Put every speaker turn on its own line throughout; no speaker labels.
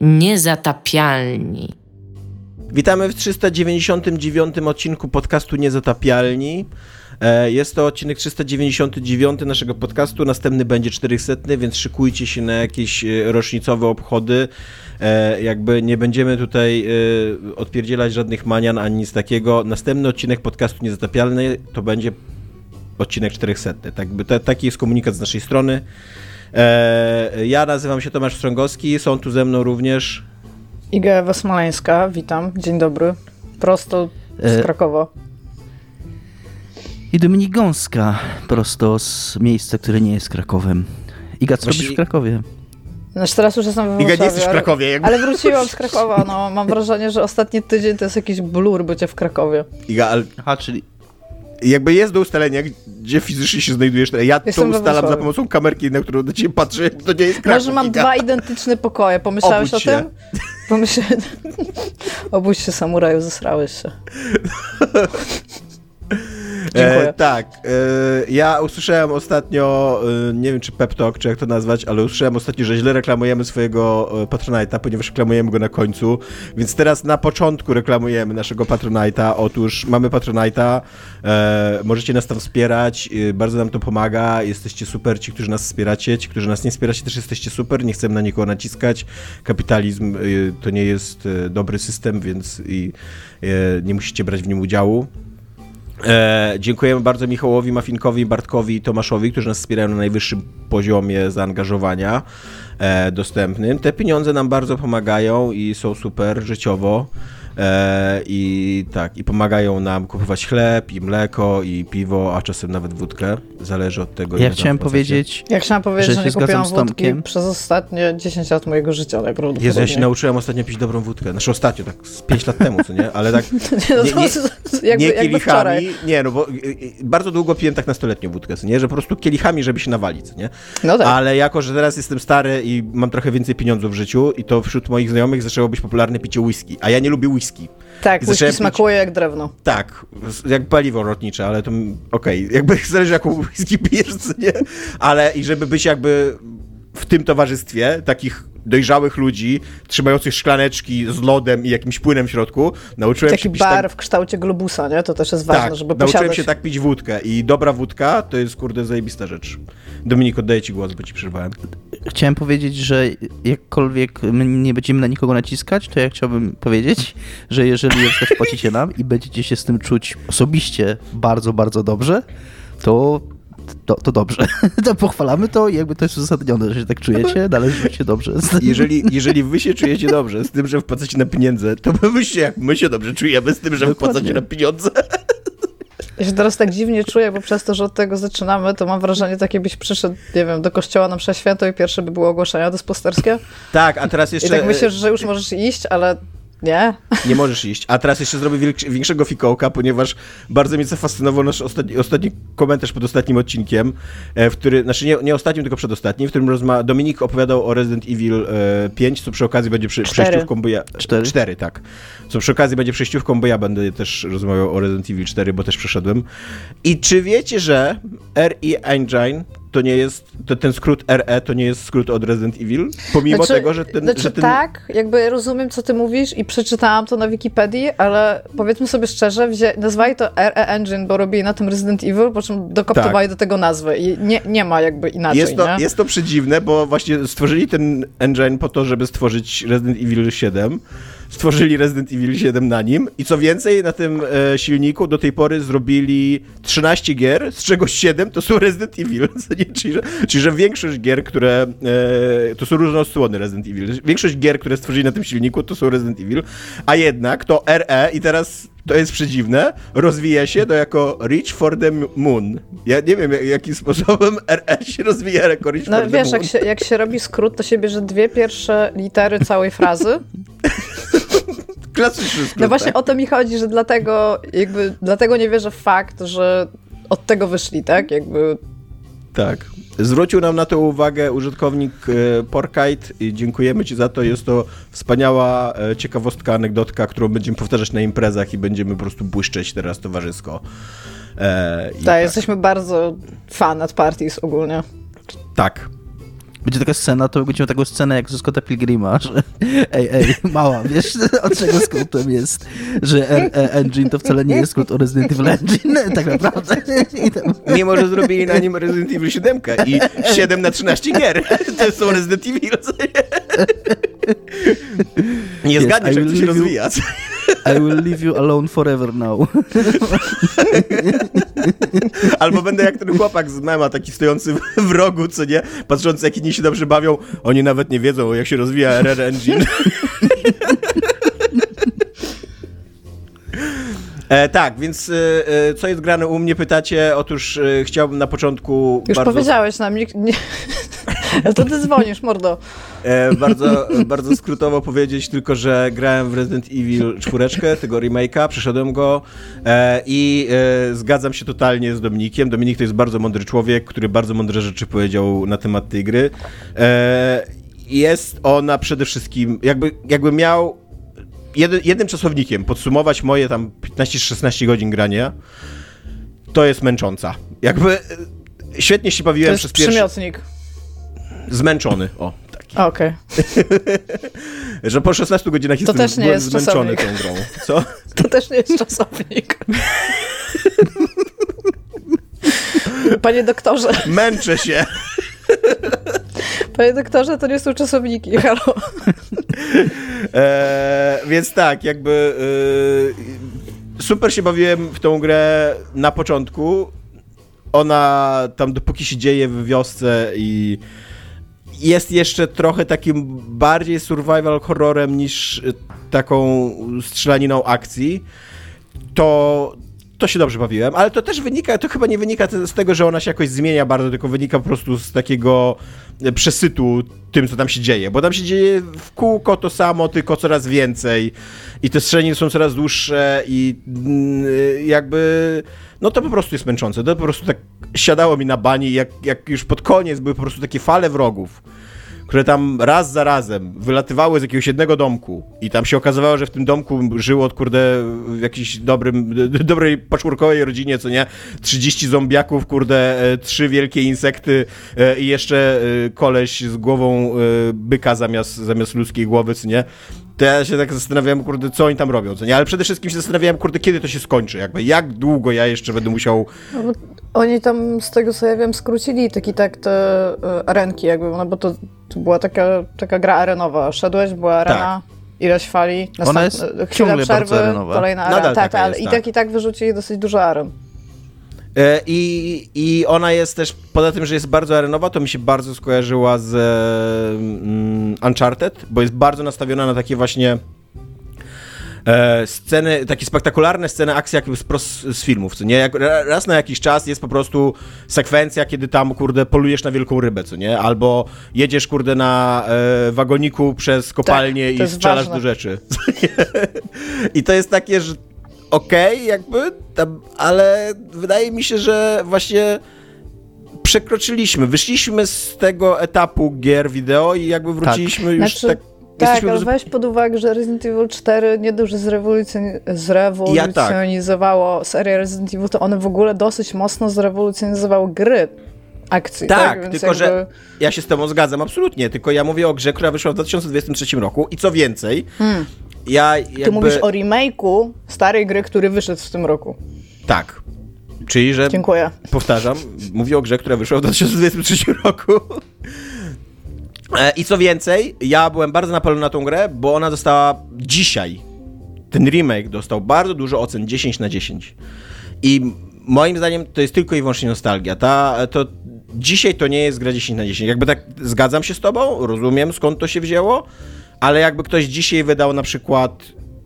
Niezatapialni.
Witamy w 399 odcinku podcastu Niezatapialni. E, jest to odcinek 399 naszego podcastu, następny będzie 400, więc szykujcie się na jakieś e, rocznicowe obchody. E, jakby nie będziemy tutaj odpierdzielać żadnych manian ani nic takiego. Następny odcinek podcastu Niezatapialny to będzie odcinek 400. Tak, taki jest komunikat z naszej strony. Ja nazywam się Tomasz Strągowski, są tu ze mną również
Iga Ewa Smoleńska, witam, dzień dobry, prosto z Krakowa.
I Dominik Gąska, prosto z miejsca, które nie jest Krakowem. Iga, co Właśnie... robisz w Krakowie?
Znaczy teraz już jestem w
Iga, nie jesteś w Krakowie.
Jakby. Ale wróciłam z Krakowa, no. Mam wrażenie, że ostatni tydzień to jest jakiś blur bycie w Krakowie.
Iga, ale...
Aha, czyli
jakby jest do ustalenia, gdzie fizycznie się znajdujesz. Ja Jestem to ustalam za pomocą kamerki, na którą do ciebie patrzę, to nie jest Kraków.
Może mam dwa identyczne pokoje, pomyślałeś o tym? Pomyślałem... Obudź się, samuraju, zesrałeś się.
Dziękuję. E, tak. E, ja usłyszałem ostatnio, e, nie wiem czy pep talk, czy jak to nazwać, ale usłyszałem ostatnio, że źle reklamujemy swojego Patronite'a, ponieważ reklamujemy go na końcu, więc teraz na początku reklamujemy naszego Patronite'a. Otóż mamy Patronite'a, możecie nas tam wspierać, bardzo nam to pomaga, jesteście super, ci, którzy nas wspieracie, ci, którzy nas nie wspieracie, też jesteście super, nie chcemy na nikogo naciskać. Kapitalizm to nie jest dobry system, więc i, nie musicie brać w nim udziału. E, dziękujemy bardzo Michałowi, Mafinkowi, Bartkowi i Tomaszowi, którzy nas wspierają na najwyższym poziomie zaangażowania e, dostępnym. Te pieniądze nam bardzo pomagają i są super życiowo. E, I tak, i pomagają nam kupować chleb, i mleko, i piwo, a czasem nawet wódkę. Zależy od tego.
Ja chciałem powiedzieć.
Ja chciałem powiedzieć, że, że nie kupiłam wódki przez ostatnie 10 lat mojego życia, najprawdopodobniej.
Jezu, ja się nauczyłem ostatnio pić dobrą wódkę. Znaczy ostatnio, tak z 5 lat temu, co nie? Ale tak. Nie, nie, nie, jakby, nie kielichami. Nie, no bo y, y, bardzo długo piłem tak nastoletnią wódkę, co nie? Że po prostu kielichami, żeby się nawalić, co nie? No tak. Ale jako, że teraz jestem stary i mam trochę więcej pieniędzy w życiu, i to wśród moich znajomych zaczęło być popularne picie whisky. A ja nie lubię whisky.
Tak, whisky smakuje jak drewno.
Tak, jak paliwo lotnicze, ale to okej, okay. jakby zależy jaką whisky pijesz, nie? Ale i żeby być jakby w tym towarzystwie takich dojrzałych ludzi, trzymających szklaneczki z lodem i jakimś płynem w środku. Nauczyłem
Taki
się
pić bar tak... w kształcie globusa, nie? To też jest ważne,
tak,
żeby
nauczyłem
posiadać...
się tak pić wódkę i dobra wódka to jest, kurde, zajebista rzecz. Dominik, oddaję ci głos, bo ci przerwałem.
Chciałem powiedzieć, że jakkolwiek my nie będziemy na nikogo naciskać, to ja chciałbym powiedzieć, że jeżeli na przykład płacicie nam i będziecie się z tym czuć osobiście bardzo, bardzo dobrze, to to, to dobrze. To pochwalamy to i jakby to jest uzasadnione, że się tak czujecie, należy się dobrze.
Jeżeli, jeżeli wy się czujecie dobrze z tym, że wpłacacie na pieniądze, to my myślcie, jak my się dobrze czujemy z tym, że Dokładnie. wpłacacie na pieniądze.
Ja się teraz tak dziwnie czuję, bo przez to, że od tego zaczynamy, to mam wrażenie takie, byś przyszedł, nie wiem, do kościoła na msze święto i pierwsze by było ogłoszenia dysposterskie.
Tak, a teraz jeszcze...
I tak myślisz, że już możesz iść, ale nie?
Nie możesz iść. A teraz jeszcze zrobię większego fikołka, ponieważ bardzo mnie zafascynował nasz ostatni, ostatni komentarz pod ostatnim odcinkiem, e, w który, znaczy nie, nie ostatnim, tylko przedostatnim, w którym rozma Dominik opowiadał o Resident Evil 5, e, co przy okazji będzie przy, przejściówką, bo ja... 4? 4, tak. Co przy okazji będzie przejściówką, bo ja będę też rozmawiał o Resident Evil 4, bo też przeszedłem. I czy wiecie, że RE Engine to nie jest, to ten skrót RE to nie jest skrót od Resident Evil? Pomimo znaczy, tego, że ten,
znaczy,
że ten...
Tak, jakby rozumiem, co ty mówisz i przeczytałam to na Wikipedii, ale powiedzmy sobie szczerze, wzię, nazwali to RE Engine, bo robili na tym Resident Evil, po czym dokoptowali tak. do tego nazwy i nie, nie ma jakby inaczej,
jest to,
nie?
Jest to przedziwne, bo właśnie stworzyli ten engine po to, żeby stworzyć Resident Evil 7, stworzyli Resident Evil 7 na nim i co więcej, na tym e, silniku do tej pory zrobili 13 gier, z czego 7 to są Resident Evil. czyli, że, czyli, że większość gier, które e, to są różne odsłony Resident Evil. Większość gier, które stworzyli na tym silniku to są Resident Evil, a jednak to RE i teraz to jest przedziwne, rozwija się to jako Reach for the Moon. Ja nie wiem, jakim sposobem RE się rozwija jako Reach
no,
for
wiesz,
the Moon.
Jak się, jak się robi skrót, to się bierze dwie pierwsze litery całej frazy
Klasyczny skrót,
No właśnie tak? o to mi chodzi, że dlatego jakby, dlatego nie wierzę w fakt, że od tego wyszli, tak? Jakby...
Tak. Zwrócił nam na to uwagę użytkownik e, Porkite i dziękujemy Ci za to. Jest to wspaniała e, ciekawostka, anegdotka, którą będziemy powtarzać na imprezach i będziemy po prostu błyszczeć teraz towarzysko.
E, tak, tak, jesteśmy bardzo fan at parties ogólnie.
Tak.
Będzie taka scena, to będziemy taką scenę jak ze Scotta Pilgrima, że ej, ej, mała, wiesz od czego skrótem jest, że RE Engine to wcale nie jest skrót o Resident Evil Engine, tak naprawdę. Tam...
Mimo, że zrobili na nim Resident Evil 7 i 7 na 13 gier. To są Resident Evil. Nie
Yes,
zgadniesz, jak to się rozwija.
I will leave you alone forever now.
Albo będę jak ten chłopak z mema, taki stojący w rogu, co nie? Patrzący, jak inni się dobrze bawią. Oni nawet nie wiedzą, jak się rozwija RR Engine. E, tak, więc e, e, co jest grane u mnie, pytacie? Otóż e, chciałbym na początku
Już
bardzo,
powiedziałeś nam, nie, nie... to ty dzwonisz, mordo.
e, bardzo, bardzo skrótowo powiedzieć tylko, że grałem w Resident Evil 4, tego remake'a, przeszedłem go e, i e, zgadzam się totalnie z Dominikiem. Dominik to jest bardzo mądry człowiek, który bardzo mądre rzeczy powiedział na temat tej gry. E, jest ona przede wszystkim, jakby, jakby miał jedy, jednym czasownikiem podsumować moje tam 15-16 godzin grania, to jest męcząca. Jakby e, świetnie się bawiłem
jest
przez pierwszy...
przymiotnik.
Zmęczony, o, taki.
Okej.
Że po 16 godzinach jestem
też nie jest
zmęczony
czasownik.
tą grą. Co?
To też nie jest czasownik. Panie doktorze,
Męczę się.
panie doktorze, to nie są czasowniki, halo.
E, więc tak, jakby e, super się bawiłem w tą grę na początku. Ona tam dopóki się dzieje w wiosce i jest jeszcze trochę takim bardziej survival horrorem niż e, taką strzelaniną akcji, to, to się dobrze bawiłem, ale to też wynika, to chyba nie wynika z tego, że ona się jakoś zmienia bardzo, tylko wynika po prostu z takiego e, przesytu tym, co tam się dzieje, bo tam się dzieje w kółko to samo, tylko coraz więcej. I te strzeliny są coraz dłuższe i mm, jakby, no to po prostu jest męczące, to po prostu tak siadało mi na bani, jak, jak już pod koniec były po prostu takie fale wrogów, które tam raz za razem wylatywały z jakiegoś jednego domku i tam się okazywało, że w tym domku żyło od kurde w jakiejś dobrym, dobrej patchworkowej rodzinie, co nie, 30 zombiaków, kurde, e, trzy wielkie insekty e, i jeszcze e, koleś z głową byka zamiast, zamiast ludzkiej głowy, co nie. To ja się tak zastanawiałem, kurde, co oni tam robią, co nie, ale przede wszystkim się zastanawiałem, kurde, kiedy to się skończy, jakby, jak długo ja jeszcze będę musiał
No bo oni tam, z tego co ja wiem, skrócili taki tak te e, arenki jakby, no bo to, to była taka, taka gra arenowa. Szedłeś, była arena, ileś fali,
Ona jest
następne- chwila
ciągle bardzo
przerwy, kolejna
Nadal
arena. Tak, ale
jest,
i
tak.
tak i tak wyrzucili dosyć dużo aren.
E, I, I ona jest też, poza tym, że jest bardzo arenowa, to mi się bardzo skojarzyła z mm, Uncharted, bo jest bardzo nastawiona na takie właśnie e, sceny, takie spektakularne sceny akcji jakby z, pros- z filmów, co nie? Jak, ra- raz na jakiś czas jest po prostu sekwencja, kiedy tam, kurde, polujesz na wielką rybę, co nie? Albo jedziesz, kurde, na e, wagoniku przez kopalnię
Tak,
i strzelasz
ważne.
do rzeczy. I to jest takie, że okej, jakby, tam, ale wydaje mi się, że właśnie przekroczyliśmy, wyszliśmy z tego etapu gier wideo i jakby wróciliśmy już
Znaczy,
tak...
Tak, ale weź pod uwagę, że Resident Evil 4 nie dość, że zrewolucjoni- zrewolucjonizowało serię Resident Evil, to one w ogóle dosyć mocno zrewolucjonizowało gry akcji. Tak,
Tak, tylko
jakby...
że ja się z tobą zgadzam, absolutnie, tylko ja mówię o grze, która wyszła w 2023 roku i co więcej, ja jakby...
Ty mówisz o remake'u starej gry, który wyszedł w tym roku.
Tak. Czyli, że
Dziękuję.
powtarzam, mówię o grze, która wyszła w 2023 roku. E, I co więcej, ja byłem bardzo napalony na tą grę, bo ona została dzisiaj. Ten remake dostał bardzo dużo ocen 10 na 10. I moim zdaniem to jest tylko i wyłącznie nostalgia. Ta, to dzisiaj to nie jest gra 10 na 10. Jakby tak zgadzam się z tobą, rozumiem skąd to się wzięło, ale jakby ktoś dzisiaj wydał na przykład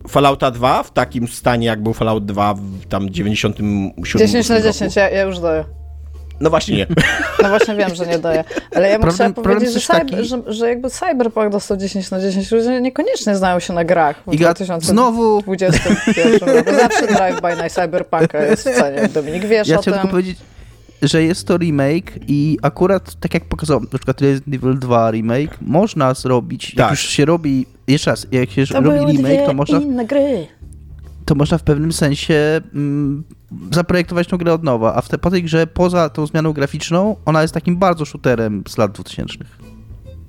Fallouta 2 w takim stanie, jak był Fallout 2 w tam 97
10 na
roku.
10, ja, ja już daję.
No właśnie nie.
No właśnie wiem, że nie daję. Ale ja bym
Problem-
chciała
problem
powiedzieć, że, cyber, że, że jakby Cyberpunk dostał 10 na 10. Ludzie niekoniecznie znają się na grach w
Iga,
2021
znowu
roku. Zawsze drive-by na Cyberpunka jest w cenie. Dominik, wiesz
Ja
o tym.
tylko powiedzieć, że jest to remake i akurat, tak jak pokazał na przykład Resident Evil 2 remake, można zrobić, jak
Tak.
już się robi, jeszcze raz, jak się
To
robi remake,
dwie
to można,
inne gry.
to można w pewnym sensie mm, zaprojektować tą grę od nowa, a w te, po tej grze, poza tą zmianą graficzną, ona jest takim bardzo shooterem z lat 2000.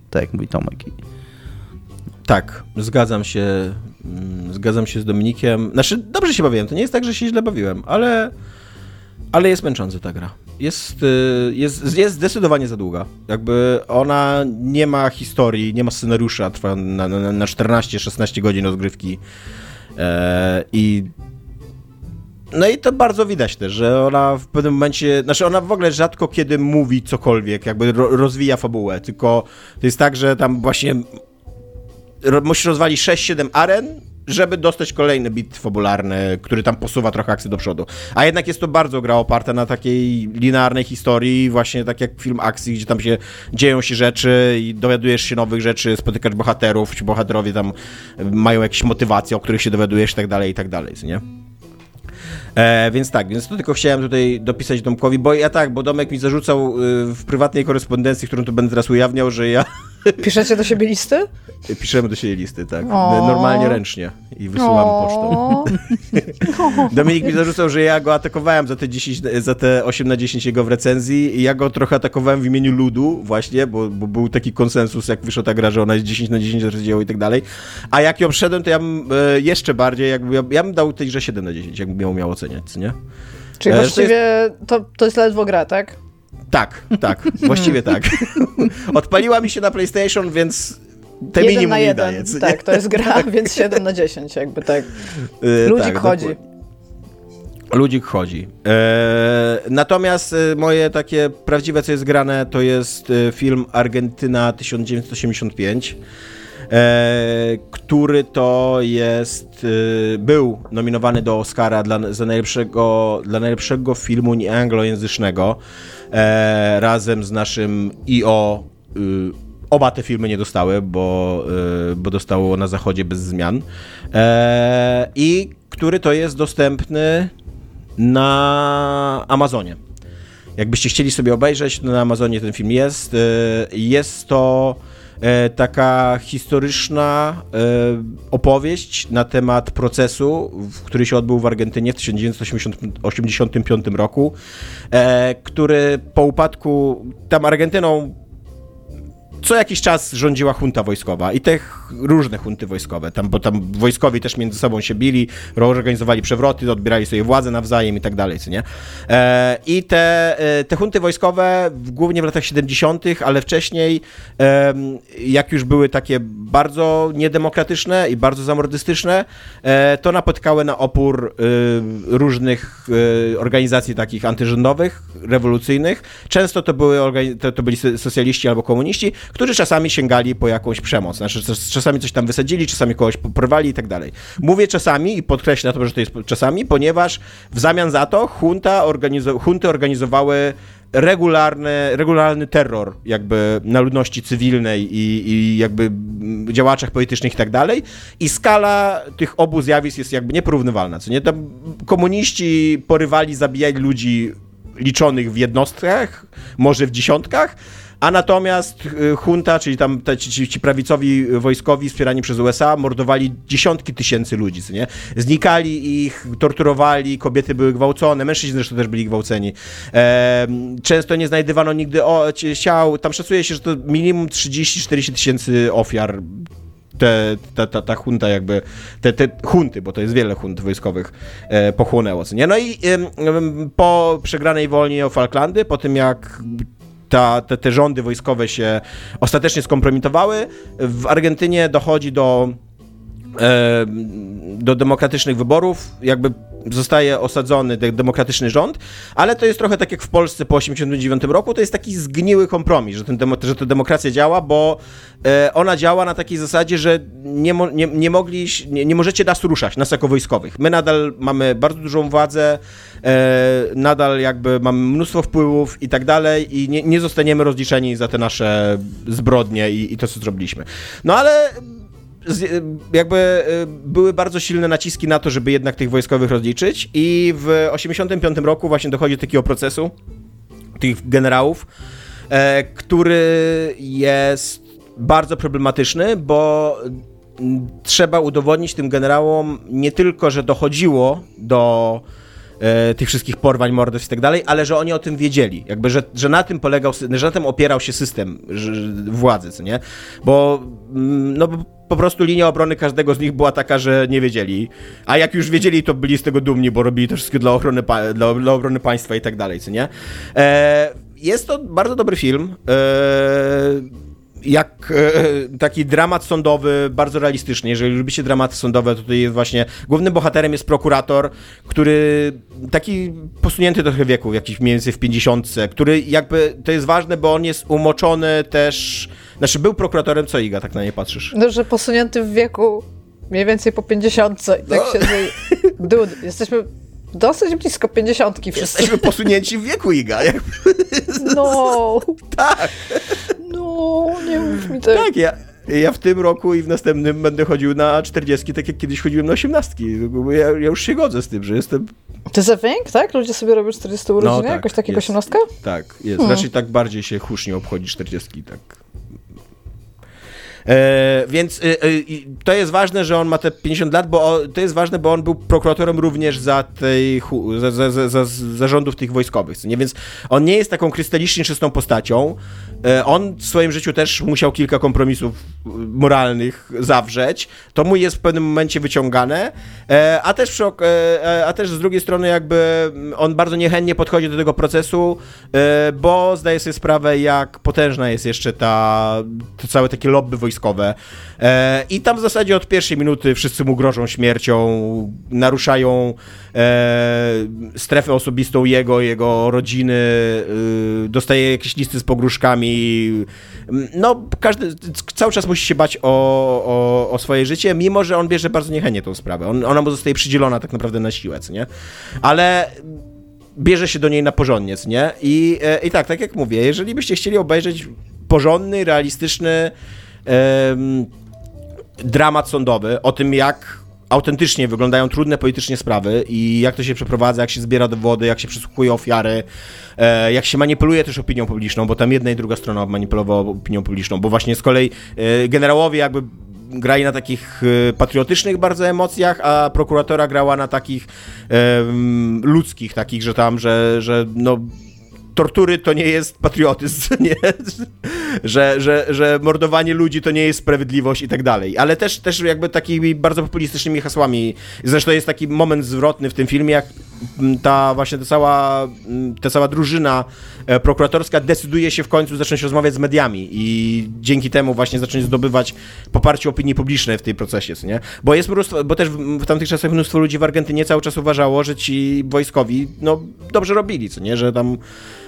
tak jak mówi Tomek.
Tak, zgadzam się, mm, zgadzam się z Dominikiem. Znaczy, dobrze się bawiłem, to nie jest tak, że się źle bawiłem, ale, ale jest męcząca ta gra. Jest, y, jest, jest zdecydowanie za długa. Jakby ona nie ma historii, nie ma scenariusza, trwa na, na, na 14-16 godzin rozgrywki. E, I no i to bardzo widać też, że ona w pewnym momencie, znaczy ona w ogóle rzadko kiedy mówi cokolwiek, jakby ro, rozwija fabułę, tylko to jest tak, że tam właśnie musisz rozwalić 6-7 aren, żeby dostać kolejny bit fabularny, który tam posuwa trochę akcję do przodu. A jednak jest to bardzo gra oparta na takiej linearnej historii, właśnie tak jak film akcji, gdzie tam się dzieją się rzeczy i dowiadujesz się nowych rzeczy, spotykasz bohaterów, ci bohaterowie tam mają jakieś motywacje, o których się dowiadujesz i tak dalej, i tak dalej, nie? E, więc tak, więc to tylko chciałem tutaj dopisać Domkowi, bo ja tak, bo Domek mi zarzucał y, w prywatnej korespondencji, którą tu będę teraz ujawniał, że ja
Piszecie do siebie listy?
Piszemy do siebie listy, tak. O. Normalnie ręcznie i wysyłamy pocztą. Dominik mi zarzucał, że ja go atakowałem za te, 10, za te 8 na 10 jego w recenzji i ja go trochę atakowałem w imieniu ludu właśnie, bo, bo był taki konsensus, jak wyszła ta gra, że ona jest 10 na 10 rozdziału i tak dalej. A jak ją wszedłem, to ja bym e, jeszcze bardziej, jakby, ja, ja bym dał tejże 7 na 10, jakbym ją miał oceniać, nie?
Czyli e, właściwie to jest... To, to jest ledwo gra, tak?
Tak, tak, właściwie tak. Odpaliła mi się na PlayStation, więc te jeden minimum na jeden. Daje,
tak, to jest gra, tak. więc 7 na 10 jakby tak. Yy, Ludzik tak, chodzi.
Ludzik chodzi. E, natomiast e, moje takie prawdziwe, co jest grane, to jest e, film Argentyna 1985. E, który to jest, e, był nominowany do Oscara dla, za najlepszego, dla najlepszego filmu nieanglojęzycznego e, razem z naszym IO. Y, oba te filmy nie dostały, bo, y, bo dostało na zachodzie bez zmian. I który to jest dostępny na Amazonie. Jakbyście chcieli sobie obejrzeć, to na Amazonie ten film jest. Jest to E, taka historyczna e, opowieść na temat procesu, który się odbył w Argentynie w 1985 roku, e, który po upadku, tam Argentyną co jakiś czas rządziła junta wojskowa i te różne hunty wojskowe, tam, bo tam wojskowi też między sobą się bili, organizowali przewroty, odbierali sobie władzę nawzajem i tak dalej, co nie? E, I te, e, te hunty wojskowe, głównie w latach 70., ale wcześniej, e, jak już były takie bardzo niedemokratyczne i bardzo zamordystyczne, e, to napotkały na opór e, różnych e, organizacji takich antyrządowych, rewolucyjnych. Często to, były to, to byli socjaliści albo komuniści, którzy czasami sięgali po jakąś przemoc. Znaczy, czasami coś tam wysadzili, czasami kogoś porwali i tak dalej. Mówię czasami i podkreślę to, że to jest czasami, ponieważ w zamian za to junta organizo hunty organizowały regularny, regularny terror jakby na ludności cywilnej i, i jakby działaczach politycznych i tak dalej. I skala tych obu zjawisk jest jakby nieporównywalna. Co nie? Tam komuniści porywali, zabijali ludzi liczonych w jednostkach, może w dziesiątkach, a natomiast y, junta, czyli tam te, ci, ci prawicowi wojskowi wspierani przez USA, mordowali dziesiątki tysięcy ludzi, nie? Znikali ich, torturowali, kobiety były gwałcone, mężczyźni zresztą też byli gwałceni. E, często nie znajdywano nigdy o, ciał. Tam szacuje się, że to minimum 30-40 tysięcy ofiar te, ta, ta, ta junta jakby, te, te hunty, bo to jest wiele hunt wojskowych, e, pochłonęło. Nie? No i e, po przegranej wojnie o Falklandy, po tym jak ta, te, te rządy wojskowe się ostatecznie skompromitowały. W Argentynie dochodzi do, e, do demokratycznych wyborów, jakby zostaje osadzony demokratyczny rząd, ale to jest trochę tak jak w Polsce po 1989 roku, to jest taki zgniły kompromis, że, ten że ta demokracja działa, bo e, ona działa na takiej zasadzie, że nie, mo, nie, nie, mogli, nie, nie możecie nas ruszać, nas jako wojskowych. My nadal mamy bardzo dużą władzę, e, nadal jakby mamy mnóstwo wpływów i tak dalej i nie, nie zostaniemy rozliczeni za te nasze zbrodnie i, i to, co zrobiliśmy. No ale jakby y, były bardzo silne naciski na to, żeby jednak tych wojskowych rozliczyć i w 85 roku właśnie dochodzi do takiego procesu tych generałów, e, który jest bardzo problematyczny, bo trzeba udowodnić tym generałom nie tylko, że dochodziło do e, tych wszystkich porwań, morderstw i tak dalej, ale że oni o tym wiedzieli, jakby, że, że na tym polegał, że na tym opierał się system że, władzy, co nie? Bo, mm, no, po prostu linia obrony każdego z nich była taka, że nie wiedzieli, a jak już wiedzieli, to byli z tego dumni, bo robili to wszystko dla ochrony, dla, dla obrony państwa i tak dalej, co nie? E, jest to bardzo dobry film. E, jak e, taki dramat sądowy, bardzo realistyczny. Jeżeli lubicie dramaty sądowe, to tutaj jest właśnie głównym bohaterem jest prokurator, który taki posunięty trochę wieku, jakiś mniej więcej w 50, który jakby to jest ważne, bo on jest umoczony też. Znaczy, był prokuratorem, co Iga, tak na nie patrzysz?
No, że posunięty w wieku mniej więcej po 50. I tak no. się. Dude, jesteśmy dosyć blisko pięćdziesiątki
wszyscy. Jesteśmy posunięci w wieku, Iga.
No.
tak.
No, nie mów mi tak.
Tak, ja, ja w tym roku i w następnym będę chodził na 40, tak jak kiedyś chodziłem na 18. Ja, ja już się godzę z tym, że jestem...
To jest thing, tak? Ludzie sobie robią 40 urodziny, no, tak, jakoś takiego 18?
Tak, jest. Hmm. Raczej tak bardziej się hucznie obchodzi 40, tak więc e, e, to jest ważne, że on ma te 50 lat, bo to jest ważne, bo on był prokuratorem również za tej, za, za, za, za zarządów tych wojskowych, nie? Więc on nie jest taką krystalicznie czystą postacią. E, on w swoim życiu też musiał kilka kompromisów moralnych zawrzeć. To mu jest w pewnym momencie wyciągane, e, a też, przy, e, a też z drugiej strony jakby on bardzo niechętnie podchodzi do tego procesu, bo zdaje sobie sprawę, jak potężna jest jeszcze ta, to całe takie lobby wojskowe. I tam w zasadzie od pierwszej minuty wszyscy mu grożą śmiercią, naruszają strefę osobistą jego, jego rodziny, dostaje jakieś listy z pogróżkami, no, każdy cały czas musi się bać o, o, o swoje życie, mimo że on bierze bardzo niechętnie tą sprawę. On, ona mu zostaje przydzielona tak naprawdę na siłę, nie? Ale bierze się do niej na porządnie, nie? I, e, I tak, tak jak mówię, jeżeli byście chcieli obejrzeć porządny, realistyczny dramat sądowy o tym, jak autentycznie wyglądają trudne politycznie sprawy i jak to się przeprowadza, jak się zbiera dowody, jak się przesłuchuje ofiary, e, jak się manipuluje też opinią publiczną, bo tam jedna i druga strona manipulowała opinią publiczną, bo właśnie z kolei e, generałowie jakby grali na takich e, patriotycznych bardzo emocjach, a prokuratora grała na takich ludzkich, takich, że tam, że, że no tortury to nie jest patriotyzm, nie? Że, że, że mordowanie ludzi to nie jest sprawiedliwość i tak dalej. Ale też, też jakby takimi bardzo populistycznymi hasłami. Zresztą jest taki moment zwrotny w tym filmie, jak ta właśnie ta cała, ta cała drużyna e, prokuratorska decyduje się w końcu zacząć rozmawiać z mediami i dzięki temu właśnie zacząć zdobywać poparcie opinii publicznej w tej procesie, nie? Bo jest mnóstwo, bo też w tamtych czasach mnóstwo ludzi w Argentynie cały czas uważało, że ci wojskowi, no, dobrze robili, co nie? Że tam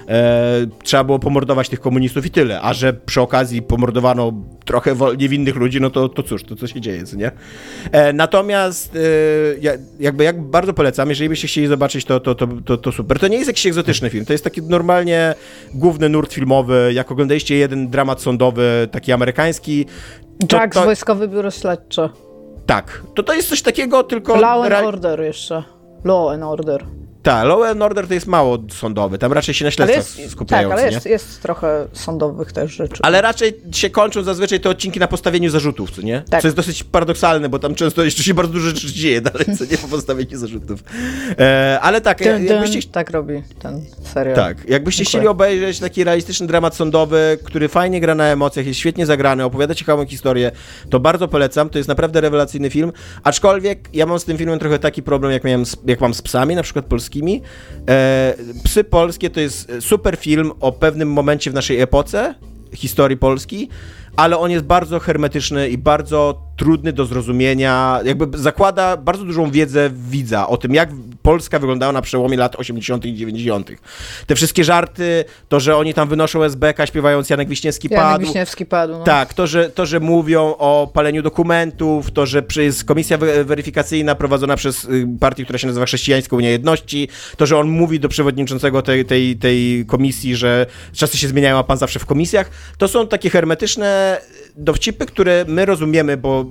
e, trzeba było pomordować tych komunistów i tyle, a że przy okazji pomordowano trochę niewinnych ludzi, no to, to cóż, to co się dzieje, nie? E, natomiast e, jakby, jak bardzo polecam, jeżeli byście chcieli zobaczyć, to, to, to, to, to super. To nie jest jakiś egzotyczny film, to jest taki normalnie główny nurt filmowy, jak oglądaliście jeden dramat sądowy, taki amerykański.
Jack to... Wojskowy Biuro Śledcze.
Tak, to to jest coś takiego, tylko...
Law and Order jeszcze. Law and Order.
Tak, and Order to jest mało sądowy, tam raczej się na śledztwach jest, skupiają.
Tak, ale jest, jest, trochę sądowych też rzeczy.
Ale raczej się kończą zazwyczaj te odcinki na postawieniu zarzutów, co nie? Tak. Co jest dosyć paradoksalne, bo tam często jeszcze się bardzo dużo rzeczy dzieje dalej, co nie, po postawieniu zarzutów. E, ale tak,
dun, jakbyście... Tak robi ten serial.
Tak, jakbyście Dziękuję. chcieli obejrzeć taki realistyczny dramat sądowy, który fajnie gra na emocjach, jest świetnie zagrany, opowiada ciekawą historię, to bardzo polecam, to jest naprawdę rewelacyjny film, aczkolwiek ja mam z tym filmem trochę taki problem, jak, miałem jak mam z psami, na przykład polskimi, e, Psy Polskie to jest super film o pewnym momencie w naszej epoce, historii Polski, ale on jest bardzo hermetyczny i bardzo trudny do zrozumienia, jakby zakłada bardzo dużą wiedzę widza o tym, jak Polska wyglądała na przełomie lat 80. i 90. Te wszystkie żarty, to, że oni tam wynoszą SBK śpiewając Janek Wiśniewski
Janek
padł.
Wiśniewski padł, no.
Tak, to że, to, że mówią o paleniu dokumentów, to, że jest komisja weryfikacyjna prowadzona przez y, partię, która się nazywa Chrześcijańską Niejedności, to, że on mówi do przewodniczącego tej, tej, tej komisji, że czasy się zmieniają, a pan zawsze w komisjach, to są takie hermetyczne dowcipy, które my rozumiemy, bo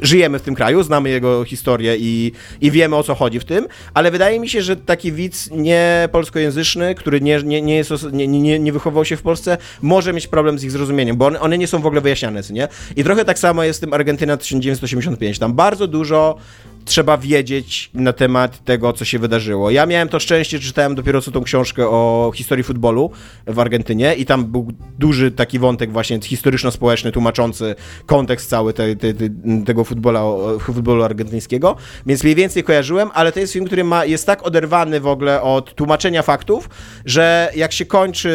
żyjemy w tym kraju, znamy jego historię i, i wiemy o co chodzi w tym, ale wydaje mi się, że taki widz nie polskojęzyczny, który nie, nie, nie, jest, nie, nie, nie wychował się w Polsce, może mieć problem z ich zrozumieniem, bo one, one nie są w ogóle wyjaśniane, nie? I trochę tak samo jest z tym Argentyna 1985. Tam bardzo dużo trzeba wiedzieć na temat tego, co się wydarzyło. Ja miałem to szczęście, czytałem dopiero co tą książkę o historii futbolu w Argentynie i tam był duży taki wątek właśnie historyczno-społeczny, tłumaczący kontekst cały te, te, te, tego futbola, futbolu argentyńskiego, więc mniej więcej kojarzyłem, ale to jest film, który ma, jest tak oderwany w ogóle od tłumaczenia faktów, że jak się kończy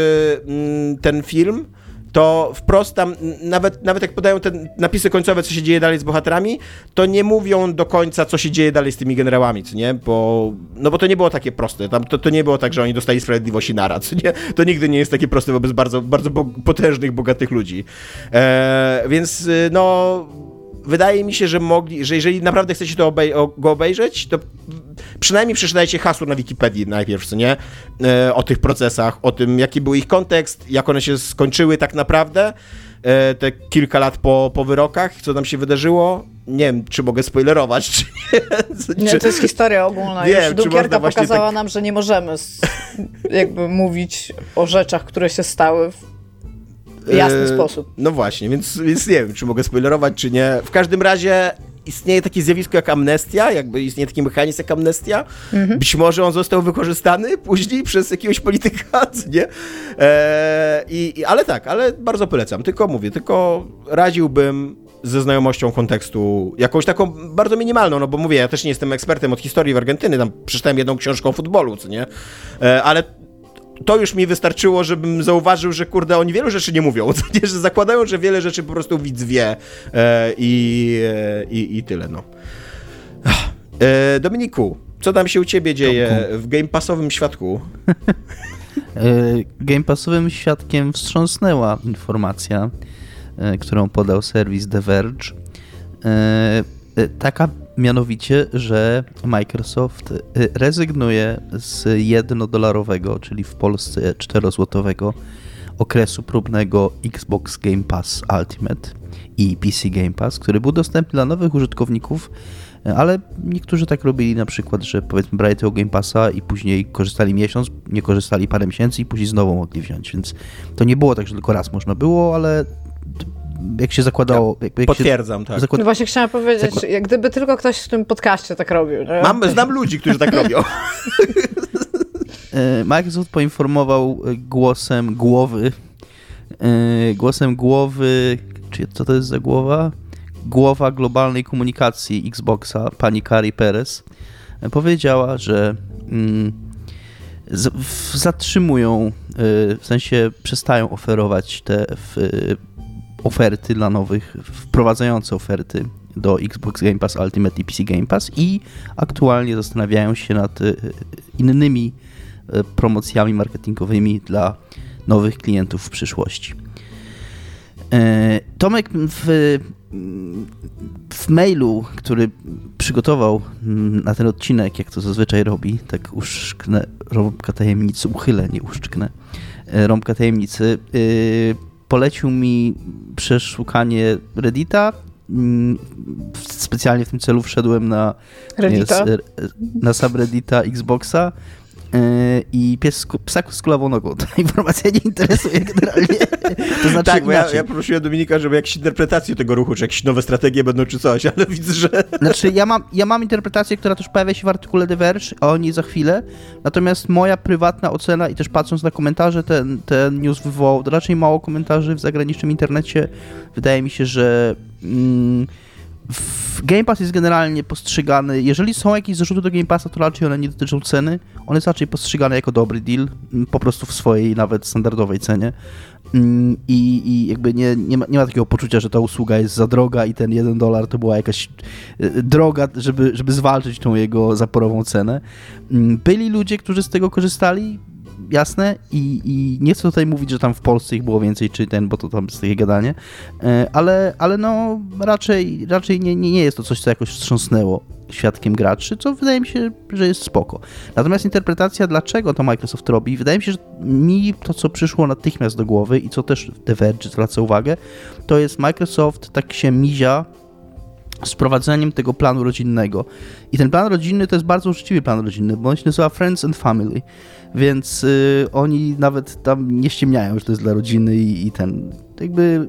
mm, ten film, to wprost tam, nawet, nawet jak podają te napisy końcowe, co się dzieje dalej z bohaterami, to nie mówią do końca, co się dzieje dalej z tymi generałami, co nie? Bo, no bo to nie było takie proste. Tam, to, to nie było tak, że oni dostali sprawiedliwość i naraz, co nie? To nigdy nie jest takie proste wobec bardzo, bardzo bo potężnych, bogatych ludzi. E, więc y, no wydaje mi się, że mogli, że jeżeli naprawdę chcecie to obej go obejrzeć, to przynajmniej przeczytajcie hasło na Wikipedii najpierw, co nie? E, o tych procesach, o tym, jaki był ich kontekst, jak one się skończyły tak naprawdę, e, te kilka lat po, po wyrokach, co tam się wydarzyło. Nie wiem, czy mogę spoilerować, czy
nie. Nie, to jest historia ogólna. Wiem, Już Dukierka pokazała tak... nam, że nie możemy jakby mówić o rzeczach, które się stały w jasny e, sposób.
No właśnie, więc, więc nie wiem, czy mogę spoilerować, czy nie. W każdym razie istnieje takie zjawisko jak amnestia, jakby istnieje taki mechanizm jak amnestia. Mhm. Być może on został wykorzystany później przez jakiegoś polityka, nie? E, i, ale tak, ale bardzo polecam. Tylko mówię, tylko radziłbym ze znajomością kontekstu, jakąś taką bardzo minimalną, no bo mówię, ja też nie jestem ekspertem od historii w Argentyny, tam przeczytałem jedną książkę o futbolu, co nie? E, ale to już mi wystarczyło, żebym zauważył, że kurde, oni wielu rzeczy nie mówią, nie? że zakładają, że wiele rzeczy po prostu widz wie e, i, e, i, i tyle, no. E, Dominiku, co tam się u ciebie dzieje w Game Passowym świadku?
e, Game Passowym świadkiem wstrząsnęła informacja, e, którą podał serwis The Verge. Taka mianowicie, że Microsoft y, rezygnuje z jednodolarowego, czyli w Polsce 4-złotowego okresu próbnego Xbox Game Pass Ultimate i PC Game Pass, który był dostępny dla nowych użytkowników, ale niektórzy tak robili na przykład, że powiedzmy brali tego Game Passa i później korzystali miesiąc, nie korzystali parę miesięcy i później znowu mogli wziąć, więc to nie było tak, że tylko raz można było, ale jak się zakładało... Ja jak
potwierdzam,
się,
tak.
Zakład... No właśnie chciałam powiedzieć, Zakład... gdyby tylko ktoś w tym podcaście tak robił. Nie?
Mam, znam ludzi, którzy tak robią.
E, Microsoft poinformował głosem głowy, e, głosem głowy, czy co to jest za głowa? Głowa globalnej komunikacji Xboxa, pani Kari Perez, e, powiedziała, że mm, zatrzymują, w sensie przestają oferować te oferty dla nowych, wprowadzające oferty do Xbox Game Pass Ultimate i PC Game Pass i aktualnie zastanawiają się nad e, innymi e, promocjami marketingowymi dla nowych klientów w przyszłości. E, Tomek w, w mailu, który przygotował na ten odcinek, jak to zazwyczaj robi, tak uszczknę rąbka tajemnicy, uchylę, nie uszczknę, rąbka tajemnicy, polecił mi przeszukanie Reddita. Mm, specjalnie w tym celu wszedłem na,
Reddita?
na subreddita Xboxa i pies psak z kulawą nogą. Ta informacja nie interesuje generalnie.
To znaczy tak, bo ja, ja prosiłem Dominika, żeby jakieś interpretacje tego ruchu, czy jakieś nowe strategie będą, czy coś, ale widzę, że...
Znaczy, ja mam, ja mam interpretację, która też pojawia się w artykule The Verge, o niej za chwilę, natomiast moja prywatna ocena i też patrząc na komentarze, ten, ten news wywołał raczej mało komentarzy w zagranicznym internecie. Wydaje mi się, że... Mm, Game Pass jest generalnie postrzegany, jeżeli są jakieś zarzuty do Game Passa, to raczej one nie dotyczą ceny, on jest raczej postrzegany jako dobry deal, mm, po prostu w swojej nawet standardowej cenie. Mm, I, i jakby nie, nie, ma, nie ma takiego poczucia, że ta usługa jest za droga i ten jeden dolar to była jakaś e, droga, żeby, żeby zwalczyć tą jego zaporową cenę. Mm, byli ludzie, którzy z tego korzystali, jasne i, i nie chcę tutaj mówić, że tam w Polsce ich było więcej czy ten, bo to tam jest takie gadanie, e, ale, ale no raczej, raczej nie, nie, nie jest to coś, co jakoś wstrząsnęło świadkiem graczy, co wydaje mi się, że jest spoko. Natomiast interpretacja, dlaczego to Microsoft robi, wydaje mi się, że mi to, co przyszło natychmiast do głowy i co też The Verge zwraca uwagę, to jest Microsoft tak się mizia z wprowadzeniem tego planu rodzinnego. I ten plan rodzinny to jest bardzo uczciwy plan rodzinny, bo on się nazywa Friends and Family, więc y, oni nawet tam nie ściemniają, że to jest dla rodziny i, i ten jakby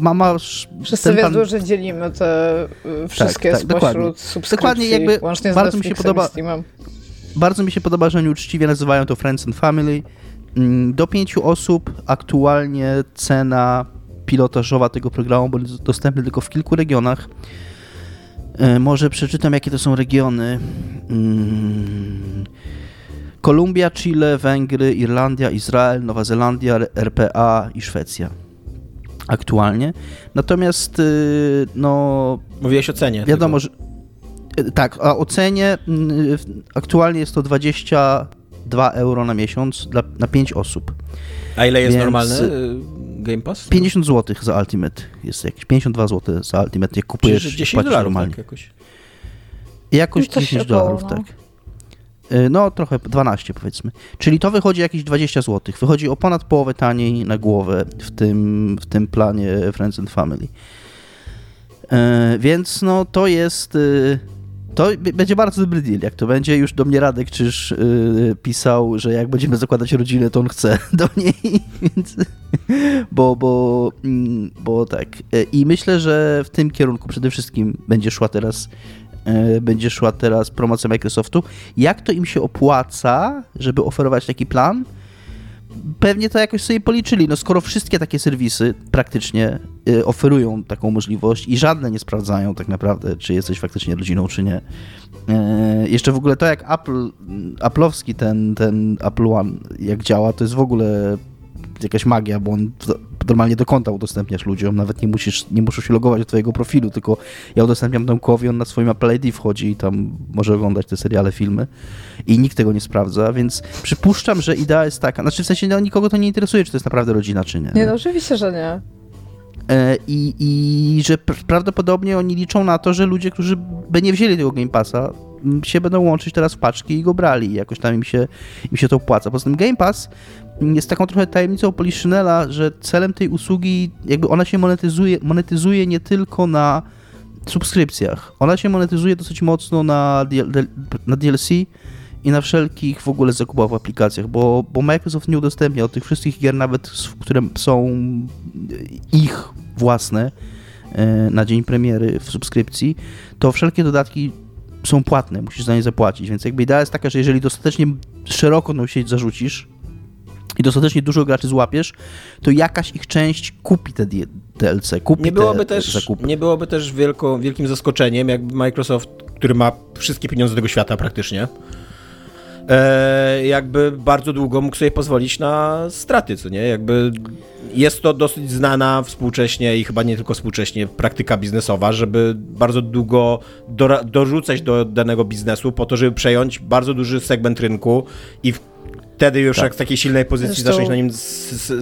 mama...
Wszyscy wiedzą, pan... że dzielimy te y, wszystkie tak, tak, spośród dokładnie. subskrypcji, dokładnie jakby łącznie z bardzo mi się podoba,
Bardzo mi się podoba, że oni uczciwie nazywają to Friends and Family. Mm, do pięciu osób aktualnie cena pilotażowa tego programu jest dostępna tylko w kilku regionach. E, może przeczytam, jakie to są regiony. Mm. Kolumbia, Chile, Węgry, Irlandia, Izrael, Nowa Zelandia, RPA i Szwecja. Aktualnie. Natomiast, y, no.
Mówiłeś o cenie.
Wiadomo, że. Y, tak, a o cenie y, aktualnie jest to 22 euro na miesiąc dla, na 5 osób.
A ile jest Więc... normalny Game Pass?
50 zł za Ultimate. Jest jakieś 52 zł za Ultimate, jak kupujesz
Czyli 10 dolarów normalnie. Tak, jakoś.
Jakoś 10 dolarów, no. tak. Y, no, trochę 12 powiedzmy. Czyli to wychodzi jakieś 20 zł. Wychodzi o ponad połowę taniej na głowę w tym, w tym planie Friends and Family. Y, więc no to jest y, to będzie bardzo dobry deal. Jak to będzie, już do mnie Radek Czyż pisał, że jak będziemy zakładać rodzinę, to on chce do niej, więc, bo, bo, mm, bo tak. I myślę, że w tym kierunku przede wszystkim będzie szła teraz będzie szła teraz promocja Microsoftu. Jak to im się opłaca, żeby oferować taki plan? pewnie to jakoś sobie policzyli. No skoro wszystkie takie serwisy praktycznie y, oferują taką możliwość i żadne nie sprawdzają tak naprawdę, czy jesteś faktycznie rodziną, czy nie. Y, jeszcze w ogóle to, jak Apple, Apple'owski ten, ten Apple One, jak działa, to jest w ogóle jakaś magia, bo on normalnie do konta udostępniasz ludziom, nawet nie musisz, nie muszą się logować do twojego profilu, tylko ja udostępniam Tomkowi, on na swoim Apple ID wchodzi i tam może oglądać te seriale, filmy i nikt tego nie sprawdza, więc przypuszczam, że idea jest taka, znaczy w sensie no, nikogo to nie interesuje, czy to jest naprawdę rodzina, czy nie.
Nie, no oczywiście, że nie.
E, I, I że prawdopodobnie oni liczą na to, że ludzie, którzy by nie wzięli tego Game Passa, się będą łączyć teraz w paczki i go brali. I jakoś tam im się, im się to opłaca. Poza tym Game Pass jest taką trochę tajemnicą Poliszynela, że celem tej usługi, jakby ona się monetyzuje, monetyzuje nie tylko na subskrypcjach. Ona się monetyzuje dosyć mocno na, na DLC i na wszelkich w ogóle zakupach w aplikacjach, bo, bo Microsoft nie udostępnia tych wszystkich gier, nawet które są ich własne e, na dzień premiery w subskrypcji, to wszelkie dodatki są płatne, musisz za nie zapłacić, więc jakby idea jest taka, że jeżeli dostatecznie szeroko tą sieć zarzucisz, i dostatecznie dużo graczy złapiesz, to jakaś ich część kupi te DLC, kupi nie byłoby te
też,
zakupy.
Nie byłoby też wielko, wielkim zaskoczeniem, jakby Microsoft, który ma wszystkie pieniądze tego świata praktycznie, e, jakby bardzo długo mógł sobie pozwolić na straty, co nie? Jakby jest to dosyć znana współcześnie i chyba nie tylko współcześnie praktyka biznesowa, żeby bardzo długo dorzucać do danego biznesu po to, żeby przejąć bardzo duży segment rynku i w wtedy już tak. jak w takiej silnej pozycji Zresztą... zacząć na nim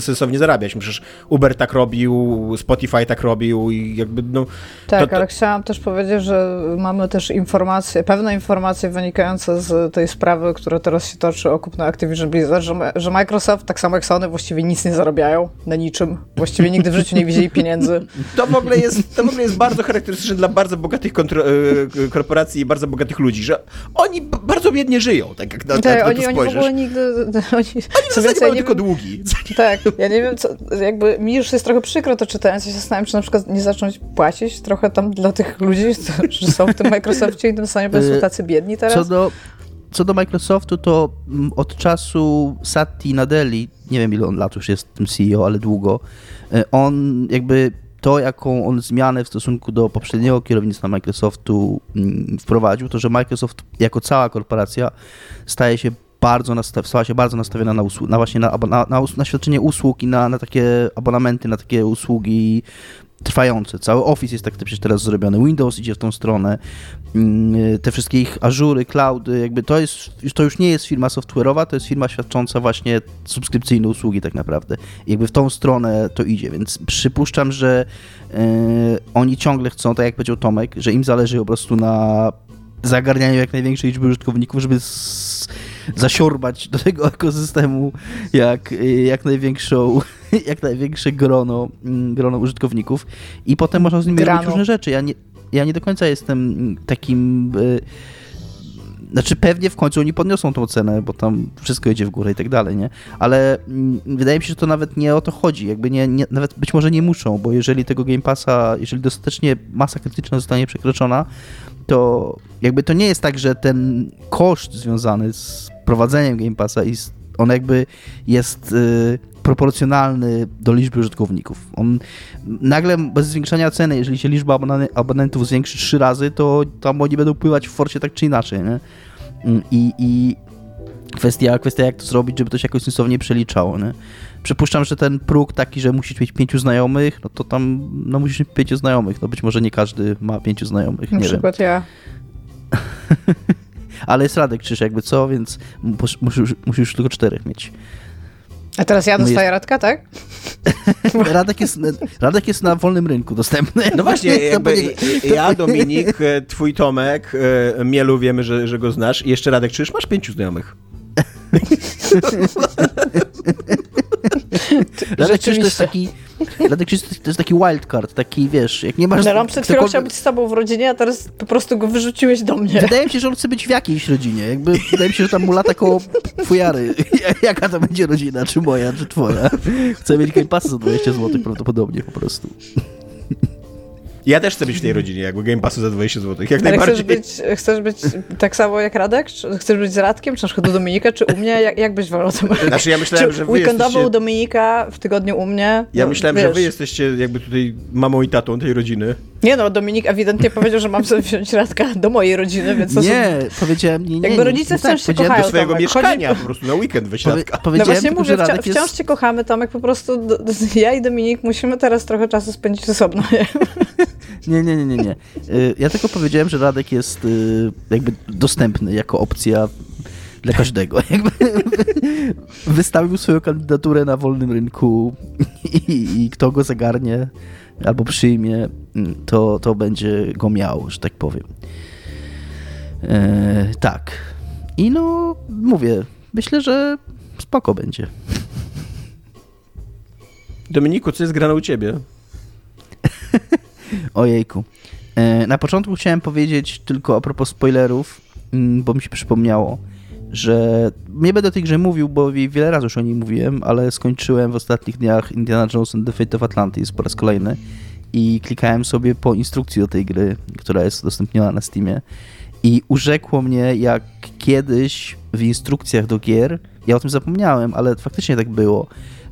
sensownie zarabiać. Przecież Uber tak robił, Spotify tak robił i jakby no...
Tak, to, to... ale chciałam też powiedzieć, że mamy też informacje, pewne informacje wynikające z tej sprawy, która teraz się toczy o kupno Activision Blizzard, że, że Microsoft, tak samo jak Sony, właściwie nic nie zarabiają na niczym. Właściwie nigdy w życiu nie widzieli pieniędzy.
To w ogóle jest, to w ogóle jest bardzo charakterystyczne dla bardzo bogatych e, korporacji i bardzo bogatych ludzi, że oni bardzo biednie żyją, tak jak na, tak, na
oni,
oni
w ogóle nigdy
oni, oni w mają tylko długi.
Tak, ja nie wiem, co, jakby mi już jest trochę przykro to czytając, ja się zastanawiam, czy na przykład nie zacząć płacić trochę tam dla tych ludzi, którzy są w tym Microsoftie i tym samym bo są y, tacy biedni teraz.
Co do, co do Microsoftu, to mm, od czasu Satty Nadelli, nie wiem ile on lat już jest tym CEO, ale długo, y, on jakby to, jaką on zmianę w stosunku do poprzedniego kierownictwa Microsoftu mm, wprowadził, to że Microsoft jako cała korporacja staje się bardzo nastaw, stała się bardzo nastawiona na, na właśnie na, na, na, na świadczenie usług i na, na takie abonamenty, na takie usługi trwające. Cały Office jest tak przecież teraz zrobiony, Windows idzie w tą stronę, mm, te wszystkie ich Azury, cloudy, jakby to jest, to już nie jest firma software'owa, to jest firma świadcząca właśnie subskrypcyjne usługi tak naprawdę. Jakby w tą stronę to idzie, więc przypuszczam, że yy, oni ciągle chcą, tak jak powiedział Tomek, że im zależy po prostu na zagarnianiu jak największej liczby użytkowników, żeby zasiorbać do tego ekosystemu jak, jak największą jak największe grono, mm, grono użytkowników i potem można z nimi Grano. robić różne rzeczy. Ja nie, ja nie do końca jestem takim... Y, znaczy pewnie w końcu oni podniosą tą cenę, bo tam wszystko idzie w górę i tak dalej, nie? Ale mm, wydaje mi się, że to nawet nie o to chodzi. Jakby nie, nie, nawet być może nie muszą, bo jeżeli tego Game Passa, jeżeli dostatecznie masa krytyczna zostanie przekroczona, to jakby to nie jest tak, że ten koszt związany z prowadzeniem Game Passa i on jakby jest y, proporcjonalny do liczby użytkowników. On nagle bez zwiększania ceny, jeżeli się liczba abonentów zwiększy trzy razy, to tam oni będą pływać w forcie tak czy inaczej. Nie? Mm, I, i kwestia, kwestia jak to zrobić, żeby to się jakoś sensownie przeliczało. Nie? Przypuszczam, że ten próg taki, że musisz mieć pięciu znajomych, no to tam no musisz mieć pięciu znajomych. No być może nie każdy ma pięciu znajomych.
Na przykład wiem. ja.
Ale jest Radek Krzyż jakby co, więc musisz, musisz tylko czterech mieć.
A teraz ja no dostaję no Radka, tak?
Radek jest, Radek jest na wolnym rynku dostępny.
No właśnie, jakby ja, Dominik, twój Tomek, e, Mielu, wiemy, że, że go znasz i jeszcze Radek, czyż masz pięciu znajomych?
Radek Krzyż to jest taki Radek Krzyż to jest taki wildcard, taki wiesz, jak nie masz...
On przed chwilą chciał być z tobą w rodzinie, a teraz po prostu go wyrzuciłeś do mnie.
Wydaje mi się, że on chce być w jakiejś rodzinie, jakby wydaje mi się, że tam mu lata koło fujary. Jaka to będzie rodzina, czy moja, czy twoja. Chce mieć Passa za 20 zł prawdopodobnie po prostu.
Ja też chcę być w tej rodzinie, jakby Game Passu za 20 zł. Jak
Ale
najbardziej.
Chcesz być, chcesz być tak samo jak Radek? Czy chcesz być z Radkiem, czy na przykład u Dominika, czy u mnie? Jak, jak byś wolał to
Znaczy ja myślałem, że wy
weekendowo
jesteście...
u Dominika, w tygodniu u mnie?
Ja myślałem,
wiesz.
że wy jesteście jakby tutaj mamą i tatą tej rodziny.
Nie no, Dominik ewidentnie powiedział, że mam sobie wziąć Radka do mojej rodziny, więc to
Nie, są... powiedziałem, nie, nie.
Jakby rodzice
nie,
wciąż
tak,
się kochają,
Do swojego
Tomek.
mieszkania
Chodzi...
po prostu na weekend weź Radka.
No właśnie mówię, wci wciąż jest... cię kochamy, Tomek, po prostu do, do, ja i Dominik musimy teraz trochę czasu spędzić osobno, nie?
Nie, nie, nie, nie, nie. Ja tylko powiedziałem, że Radek jest y, jakby dostępny jako opcja dla każdego. Jakby wystawił swoją kandydaturę na wolnym rynku i, i kto go zagarnie albo przyjmie, to, to będzie go miał, że tak powiem. E, tak. I no, mówię, myślę, że spoko będzie.
Dominiku, co jest grane u ciebie?
Ojejku. E, na początku chciałem powiedzieć tylko a propos spoilerów, mm, bo mi się przypomniało, że nie będę o tej grze mówił, bo wiele razy już o niej mówiłem, ale skończyłem w ostatnich dniach Indiana Jones and the Fate of Atlantis po raz kolejny i klikałem sobie po instrukcji do tej gry, która jest udostępniona na Steamie. I urzekło mnie, jak kiedyś w instrukcjach do gier, ja o tym zapomniałem, ale faktycznie tak było,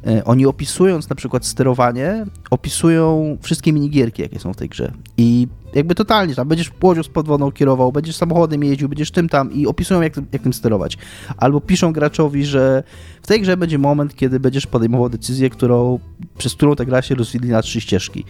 E, oni opisując na przykład sterowanie, opisują wszystkie minigierki, jakie są w tej grze. I jakby totalnie, tam będziesz łodzią z podwodą kierował, będziesz samochodem jeździł, będziesz tym tam i opisują, jak, jak tym sterować. Albo piszą graczowi, że w tej grze będzie moment, kiedy będziesz podejmował decyzję, którą, przez którą ta gra się rozwidli na trzy ścieżki.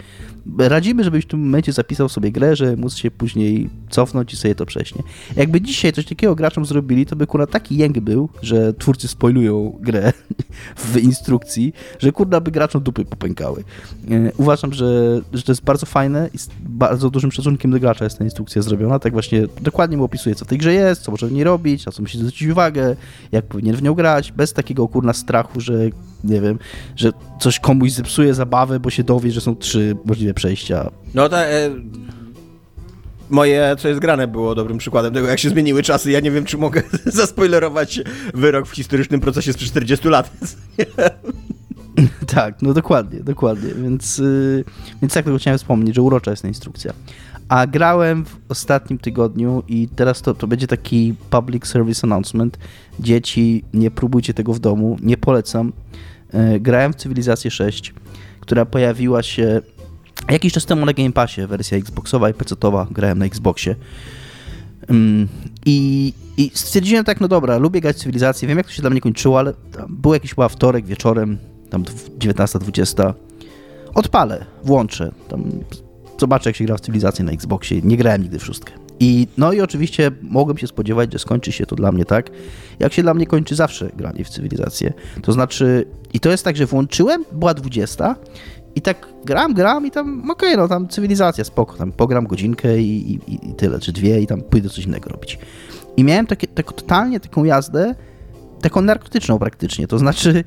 Radzimy, żebyś w tym momencie zapisał sobie grę, że móc się później cofnąć i sobie to przejść. Nie? Jakby dzisiaj coś takiego graczom zrobili, to by kurwa taki jęk był, że twórcy spoilują grę w instrukcji, że kurwa by graczom dupy popękały. E, uważam, że, że to jest bardzo fajne i z bardzo dużym szacunkiem do gracza jest ta instrukcja zrobiona. Tak właśnie dokładnie mu opisuje, co w tej grze jest, co może w niej robić, na co musi zwrócić uwagę, jak powinien w nią grać, bez takiego kurna strachu, że nie wiem, że coś komuś zepsuje zabawę, bo się dowie, że są trzy możliwe przejścia.
No to... E moje Co jest grane było dobrym przykładem tego, jak się zmieniły czasy. Ja nie wiem, czy mogę zaspoilerować wyrok w historycznym procesie sprzed 40 lat.
tak, no dokładnie, dokładnie. Więc, yy, więc tak tylko chciałem wspomnieć, że urocza jest ta instrukcja. A grałem w ostatnim tygodniu i teraz to, to będzie taki public service announcement. Dzieci, nie próbujcie tego w domu, nie polecam. Yy, grałem w Cywilizację 6, która pojawiła się jakiś czas temu na Game Passie, wersja Xboxowa i PC-towa, grałem na Xboxie. Mm, I, I stwierdziłem tak, no dobra, lubię grać cywilizację, wiem jak to się dla mnie kończyło, ale był jakiś chyba wtorek wieczorem, tam 19-20. Odpalę, włączę, tam zobaczę jak się gra w cywilizację na Xboxie. Nie grałem nigdy w szóstkę. I, no i oczywiście mogłem się spodziewać, że skończy się to dla mnie tak, jak się dla mnie kończy zawsze granie w cywilizację. To znaczy, i to jest tak, że włączyłem, była 20 i tak gram, gram i tam, okej, okay, no tam cywilizacja, spoko, tam pogram godzinkę i, i, i, tyle, czy dwie i tam pójdę coś innego robić. I miałem takie, tak totalnie taką jazdę, taką narkotyczną praktycznie. To znaczy,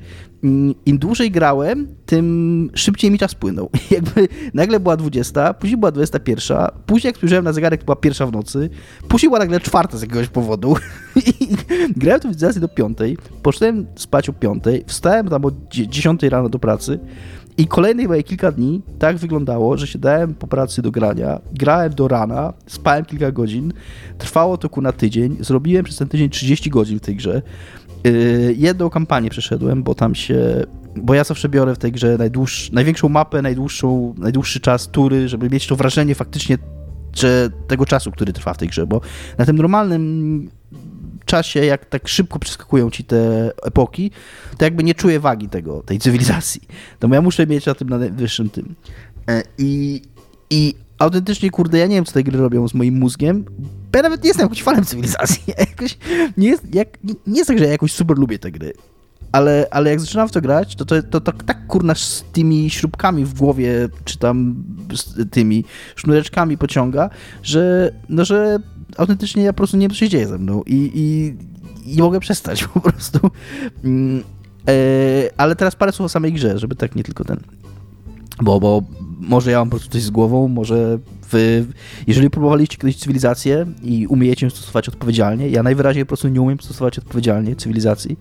im dłużej grałem, tym szybciej mi czas płynął. Jakby nagle była 20, później była 21, później jak spojrzałem na zegarek, była pierwsza w nocy, później była nagle czwarta z jakiegoś powodu. I grałem to w do piątej, poszedłem spać o piątej, wstałem tam o 10 rano do pracy, i kolejnych moje kilka dni tak wyglądało, że siadałem po pracy do grania, grałem do rana, spałem kilka godzin, trwało to ku na tydzień, zrobiłem przez ten tydzień 30 godzin w tej grze. Yy, jedną kampanię przeszedłem, bo tam się bo ja zawsze biorę w tej grze najdłuższ, największą mapę, najdłuższą, najdłuższy czas tury, żeby mieć to wrażenie faktycznie że tego czasu, który trwa w tej grze, bo na tym normalnym czasie, jak tak szybko przeskakują ci te epoki, to jakby nie czuję wagi tego, tej cywilizacji. To ja muszę mieć na tym na najwyższym tym. E, I, i autentycznie, kurde, ja nie wiem, co te gry robią z moim mózgiem, bo ja nawet nie jestem jakimś fanem cywilizacji. jakoś, nie, jest, jak, nie jest tak, że ja jakoś super lubię te gry. Ale, ale jak zaczynam w to grać, to, to, to, to tak kurna z tymi śrubkami w głowie, czy tam z tymi sznureczkami pociąga, że, no, że autentycznie ja po prostu nie wiem, co się dzieje ze mną i, i, i mogę przestać po prostu. Mm, e, ale teraz parę słów o samej grze, żeby tak nie tylko ten. Bo, bo może ja mam po prostu coś z głową, może wy, jeżeli próbowaliście kiedyś cywilizację i umiecie ją stosować odpowiedzialnie, ja najwyraźniej po prostu nie umiem stosować odpowiedzialnie cywilizacji,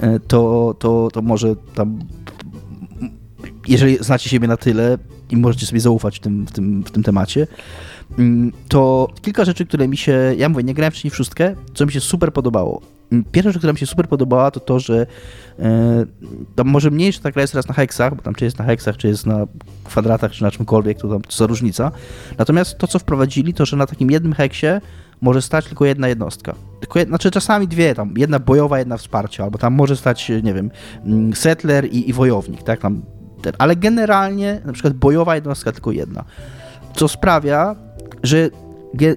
e, to, to, to może tam jeżeli znacie siebie na tyle i możecie sobie zaufać w tym, w tym, w tym temacie, Mm, to kilka rzeczy, które mi się, ja mówię, nie grałem wcześniej w szóstkę, co mi się super podobało. Pierwsza rzecz, która mi się super podobała, to to, że e, tam może mniej, że ta gra jest teraz na heksach, bo tam czy jest na heksach, czy jest na kwadratach, czy na czymkolwiek, to tam to za różnica. Natomiast to, co wprowadzili, to, że na takim jednym heksie może stać tylko jedna jednostka. Tylko znaczy czasami dwie, tam jedna bojowa, jedna wsparcia, albo tam może stać, nie wiem, mm, settler i, i wojownik, tak, tam, ten, ale generalnie na przykład bojowa jednostka tylko jedna. Co sprawia, że,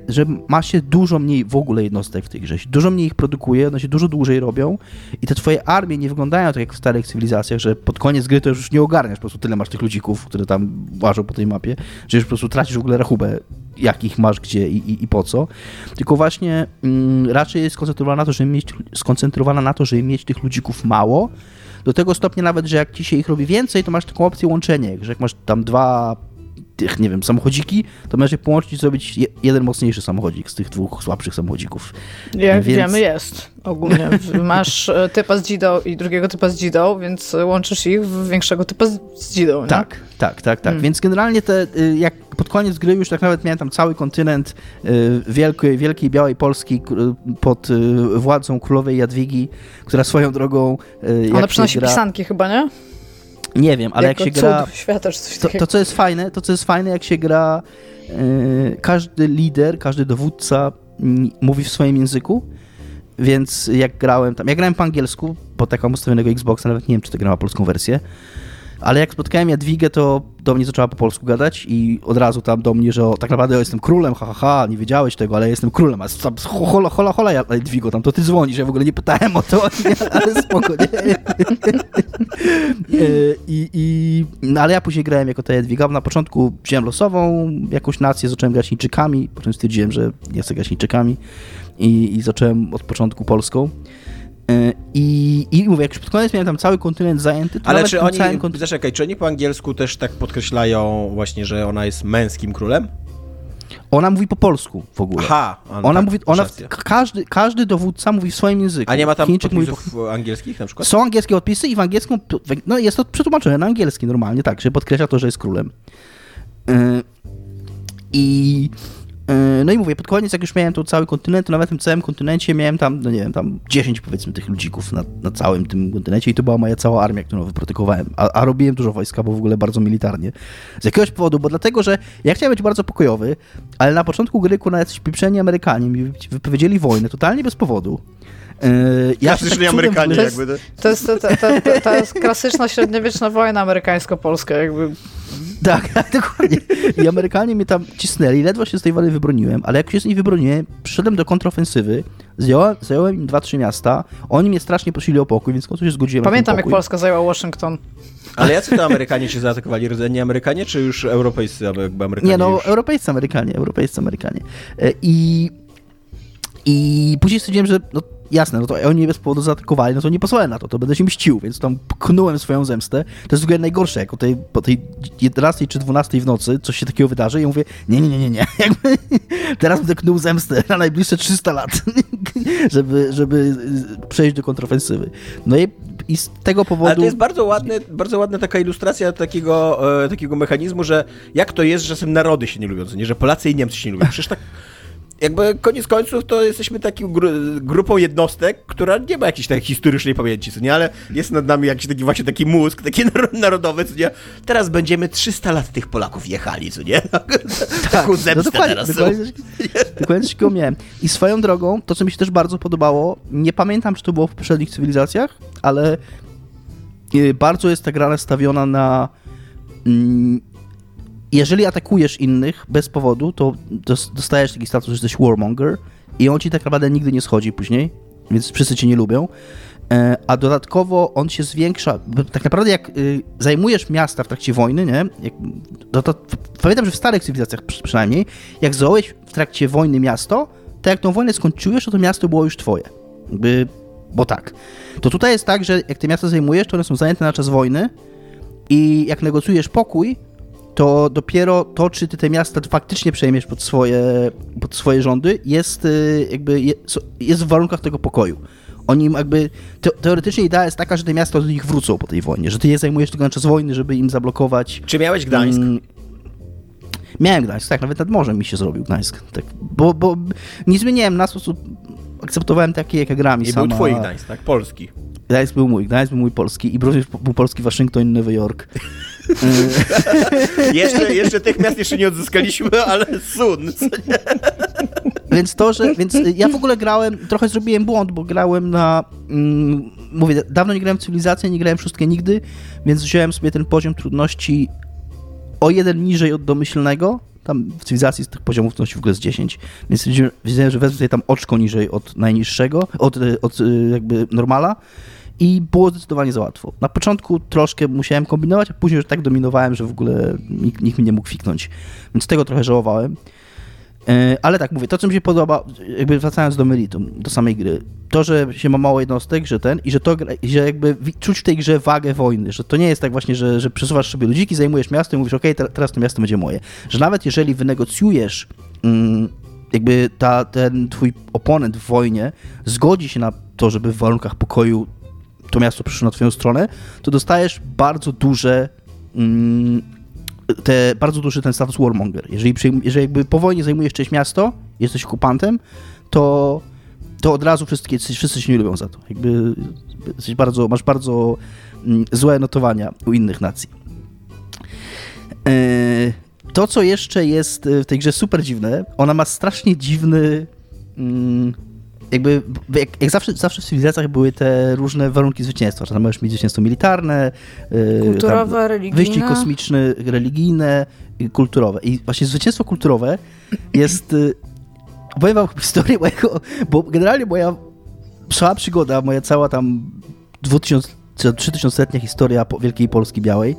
że ma się dużo mniej w ogóle jednostek w tej grze. Dużo mniej ich produkuje, one się dużo dłużej robią i te twoje armie nie wyglądają tak jak w starych cywilizacjach, że pod koniec gry to już nie ogarniasz, po prostu tyle masz tych ludzików, które tam łażą po tej mapie, że już po prostu tracisz w ogóle rachubę, jakich masz gdzie i, i, i po co. Tylko właśnie mm, raczej jest skoncentrowana na to, żeby mieć, skoncentrowana na to, żeby mieć tych ludzików mało, do tego stopnia nawet, że jak ci się ich robi więcej, to masz taką opcję łączenia, że jak masz tam dwa tych, nie wiem, samochodziki, to możecie połączyć i zrobić jeden mocniejszy samochodzik z tych dwóch słabszych samochodzików.
Jak więc... wiemy, jest ogólnie. Masz e, typa z Gidą i drugiego typa z Gidą, więc łączysz ich w większego typa z Gidą. Nie?
Tak, tak, tak, tak. Hmm. Więc generalnie te, y, jak pod koniec gry już tak nawet miałem tam cały kontynent y, wielkiej, wielkiej białej Polski pod y, władzą królowej Jadwigi, która swoją drogą.
Ona przynosi gra... pisanki chyba, nie?
Nie wiem, ale jako jak się gra.
Świata,
to, to, co jest fajne, to co jest fajne, jak się gra, yy, każdy lider, każdy dowódca mówi w swoim języku. Więc jak grałem tam, ja grałem po angielsku, bo tak mam ustawionego Xboxa, nawet nie wiem, czy to gra ma polską wersję. Ale jak spotkałem Jadwigę, to do mnie zaczęła po polsku gadać i od razu tam do mnie, że o, tak naprawdę ja jestem królem, ha, ha, ha, nie wiedziałeś tego, ale ja jestem królem, a tam hola, hola, hola, Jadwigo, tam to ty dzwonisz, ja w ogóle nie pytałem o to, ale spoko, nie? I, i, no, ale ja później grałem jako ta Jadwiga, na początku wziąłem losową jakąś nację, zacząłem grać Chińczykami, potem stwierdziłem, że nie chcę grać Chińczykami i, i zacząłem od początku polską. I, I mówię, jak już pod koniec miałem tam cały kontynent zajęty, to
Ale czy oni, kont... zaczekaj, czy oni po angielsku też tak podkreślają właśnie, że ona jest męskim królem?
Ona mówi po polsku w ogóle.
Aha,
ona tak, mówi, ona, każdy, każdy dowódca mówi w swoim języku.
A nie ma tam Chińczyk podpisów po... angielskich na przykład?
Są angielskie odpisy i w angielskim, no jest to przetłumaczone na angielski normalnie, tak, że podkreśla to, że jest królem. Yy, I no i mówię, pod koniec, jak już miałem tu cały kontynent, to nawet w tym całym kontynencie miałem tam, no nie wiem, tam 10 powiedzmy tych ludzików na, na całym tym kontynencie i to była moja cała armia, którą wyprodukowałem. A, a robiłem dużo wojska, bo w ogóle bardzo militarnie. Z jakiegoś powodu, bo dlatego, że ja chciałem być bardzo pokojowy, ale na początku gry, na jacyś pieprzeni Amerykanie mi wypowiedzieli wojnę totalnie bez powodu.
Yy, ja Klasyczni tak Amerykanie
to
jest, jakby.
To jest, to, to, to, to jest klasyczna średniowieczna wojna amerykańsko-polska, jakby.
Tak, tak, dokładnie. I Amerykanie mnie tam cisnęli, ledwo się z tej wojny wybroniłem, ale jak się z niej wybroniłem, przyszedłem do kontrofensywy, zająłem, zająłem im dwa, trzy miasta, oni mnie strasznie prosili o pokój, więc w końcu się zgodziłem
Pamiętam, jak Polska zajęła Washington.
Ale jacy to Amerykanie się zaatakowali? Rdzenni Amerykanie, czy już europejscy Amerykanie?
Nie, no,
już?
europejscy Amerykanie, europejscy Amerykanie. E, I I później stwierdziłem, że no jasne, no to oni mnie bez powodu zaatakowali, no to nie pozwolę na to, to będę się mścił, więc tam pknąłem swoją zemstę. To jest w ogóle najgorsze, jak o tej, po tej 11 czy 12 w nocy coś się takiego wydarzy i ja mówię, nie, nie, nie, nie, nie, jakby teraz będę knuł zemstę na najbliższe 300 lat, żeby, żeby przejść do kontrofensywy. No i, i z tego powodu... Ale
to jest bardzo, ładne, bardzo ładna taka ilustracja takiego, e, takiego mechanizmu, że jak to jest, że czasem narody się nie lubią, nie, że Polacy i Niemcy się nie lubią. Przecież tak jakby koniec końców to jesteśmy taką gru grupą jednostek, która nie ma jakiejś takiej historycznej pamięci, co nie, ale jest nad nami jakiś taki właśnie taki mózg, taki narodowy, co nie. Teraz będziemy 300 lat tych Polaków jechali, co nie? Taką tak, zemstę no dokładnie, teraz. Dokładnie,
dokładnie coś miałem. I swoją drogą, to co mi się też bardzo podobało, nie pamiętam, czy to było w poprzednich cywilizacjach, ale y, bardzo jest ta gra nastawiona na mm, jeżeli atakujesz innych bez powodu, to dostajesz taki status, że jesteś warmonger i on ci tak naprawdę nigdy nie schodzi później, więc wszyscy cię nie lubią. E, a dodatkowo on się zwiększa. Tak naprawdę, jak y, zajmujesz miasta w trakcie wojny, nie? Jak, to, to, pamiętam, że w starych cywilizacjach przynajmniej, jak zająłeś w trakcie wojny miasto, to jak tą wojnę skończyłeś, to to miasto było już twoje. Jakby, bo tak. To tutaj jest tak, że jak te miasta zajmujesz, to one są zajęte na czas wojny i jak negocjujesz pokój, to dopiero to, czy ty te miasta faktycznie przejmiesz pod swoje, pod swoje rządy, jest y, jakby jest w warunkach tego pokoju. Oni jakby, te, teoretycznie idea jest taka, że te miasta do nich wrócą po tej wojnie, że ty je zajmujesz tylko na czas wojny, żeby im zablokować.
Czy miałeś Gdańsk? Mm,
miałem Gdańsk, tak, nawet nad morzem mi się zrobił Gdańsk. Tak, bo, bo nie zmieniałem na sposób, akceptowałem takie, jak gram
i sama. był twój Gdańsk, tak? Polski.
Gdańsk był mój, Gdańsk był mój polski i był polski Waszyngton i Nowy Jork.
jeszcze, jeszcze tych miast jeszcze nie odzyskaliśmy, ale sun.
Więc to, że. Więc ja w ogóle grałem, trochę zrobiłem błąd, bo grałem na. Mm, mówię, dawno nie grałem w cywilizację, nie grałem wszystkie nigdy, więc wziąłem sobie ten poziom trudności o jeden niżej od domyślnego. Tam w cywilizacji z tych poziomów trudności w ogóle jest 10. Więc wiedziałem, że wezmę sobie tam oczko niżej od najniższego, od, od jakby normala i było zdecydowanie za łatwo. Na początku troszkę musiałem kombinować, a później już tak dominowałem, że w ogóle nikt, nikt mi nie mógł fiknąć. Więc tego trochę żałowałem. E, ale tak mówię, to co mi się podoba, jakby wracając do meritum, do samej gry, to, że się ma mało jednostek, że ten, i że to, że jakby czuć w tej grze wagę wojny, że to nie jest tak właśnie, że, że przesuwasz sobie ludziki, zajmujesz miasto i mówisz, ok, teraz to miasto będzie moje. Że nawet jeżeli wynegocjujesz mm, jakby ta, ten twój oponent w wojnie zgodzi się na to, żeby w warunkach pokoju to miasto przyszło na twoją stronę, to dostajesz bardzo duże mm, te, bardzo duży ten status warmonger. Jeżeli, jeżeli jakby po wojnie zajmujesz część miasto, jesteś okupantem, to, to od razu wszyscy, wszyscy się nie lubią za to. Jakby jesteś bardzo, masz bardzo mm, złe notowania u innych nacji. E, to, co jeszcze jest w tej grze super dziwne, ona ma strasznie dziwny mm, jakby, jak, jak, zawsze, zawsze w cywilizacjach były te różne warunki zwycięstwa. Czasem możesz mieć zwycięstwo militarne,
y, kulturowe, tam, religijne.
Wyścig kosmiczny, religijne, kulturowe. I właśnie zwycięstwo kulturowe jest... Y, opowiem wam historię mojego, bo generalnie moja cała przygoda, moja cała tam 2000 3000-letnia historia Wielkiej Polski Białej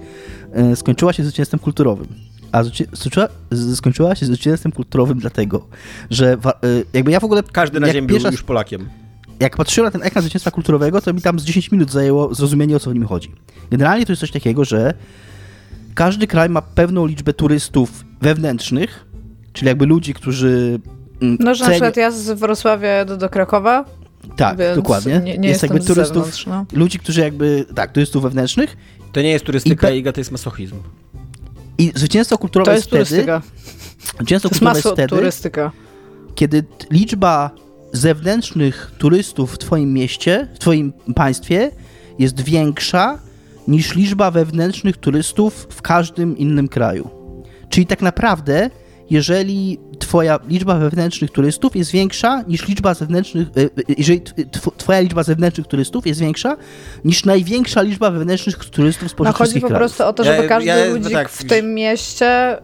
y, skończyła się zwycięstwem kulturowym a skończyła, skończyła się zwycięstwem kulturowym dlatego, że y, jakby ja w ogóle...
Każdy na ziemi był już Polakiem.
Jak patrzyłem na ten ekran zwycięstwa kulturowego, to mi tam z 10 minut zajęło zrozumienie, o co w nim chodzi. Generalnie to jest coś takiego, że każdy kraj ma pewną liczbę turystów wewnętrznych, czyli jakby ludzi, którzy...
Mm, no, że ceni... na przykład ja z Wrocławia do, do Krakowa
tak, dokładnie.
Nie, nie jest jakby turystów, no.
ludzi, którzy jakby, tak, turystów wewnętrznych.
To nie jest turystyka, Iga, to jest masochizm.
I zwycięstwo kulturowe to jest, jest wtedy... Zwycięstwo kulturowe jest wtedy,
turystyka.
kiedy liczba zewnętrznych turystów w twoim mieście, w twoim państwie jest większa niż liczba wewnętrznych turystów w każdym innym kraju. Czyli tak naprawdę, jeżeli twoja liczba wewnętrznych turystów jest większa niż liczba zewnętrznych, e, e, jeżeli twoja liczba zewnętrznych turystów jest większa niż największa liczba wewnętrznych turystów spośród no,
chodzi po
krajów.
prostu o to, żeby ja, każdy ja, ludzik tak, w tym mieście y,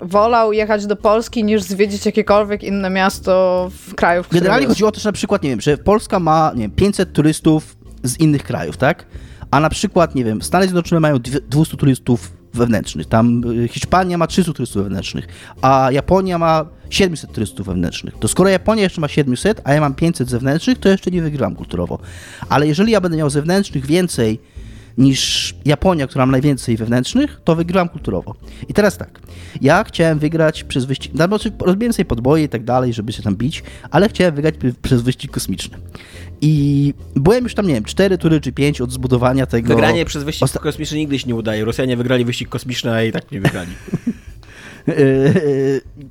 wolał jechać do Polski niż zwiedzić jakiekolwiek inne miasto w kraju, w
Generalnie chodziło o to, że na przykład, nie wiem, że Polska ma, nie wiem, 500 turystów z innych krajów, tak? A na przykład, nie wiem, Stany Zjednoczone mają 200 turystów wewnętrznych. Tam Hiszpania ma 300 turystów wewnętrznych, a Japonia ma 700 turystów wewnętrznych. To skoro Japonia jeszcze ma 700, a ja mam 500 zewnętrznych, to jeszcze nie wygrywam kulturowo. Ale jeżeli ja będę miał zewnętrznych więcej niż Japonia, która ma najwięcej wewnętrznych, to wygrywam kulturowo. I teraz tak, ja chciałem wygrać przez wyścig, znaczy rozbiłem sobie podboje i tak dalej, żeby się tam bić, ale chciałem wygrać przez wyścig kosmiczny. I byłem już tam, nie wiem, 4 tury czy 5 od zbudowania tego...
Wygranie przez wyścig Osta... kosmiczny nigdy się nie udaje. Rosjanie wygrali wyścig kosmiczny, a i tak nie wygrali.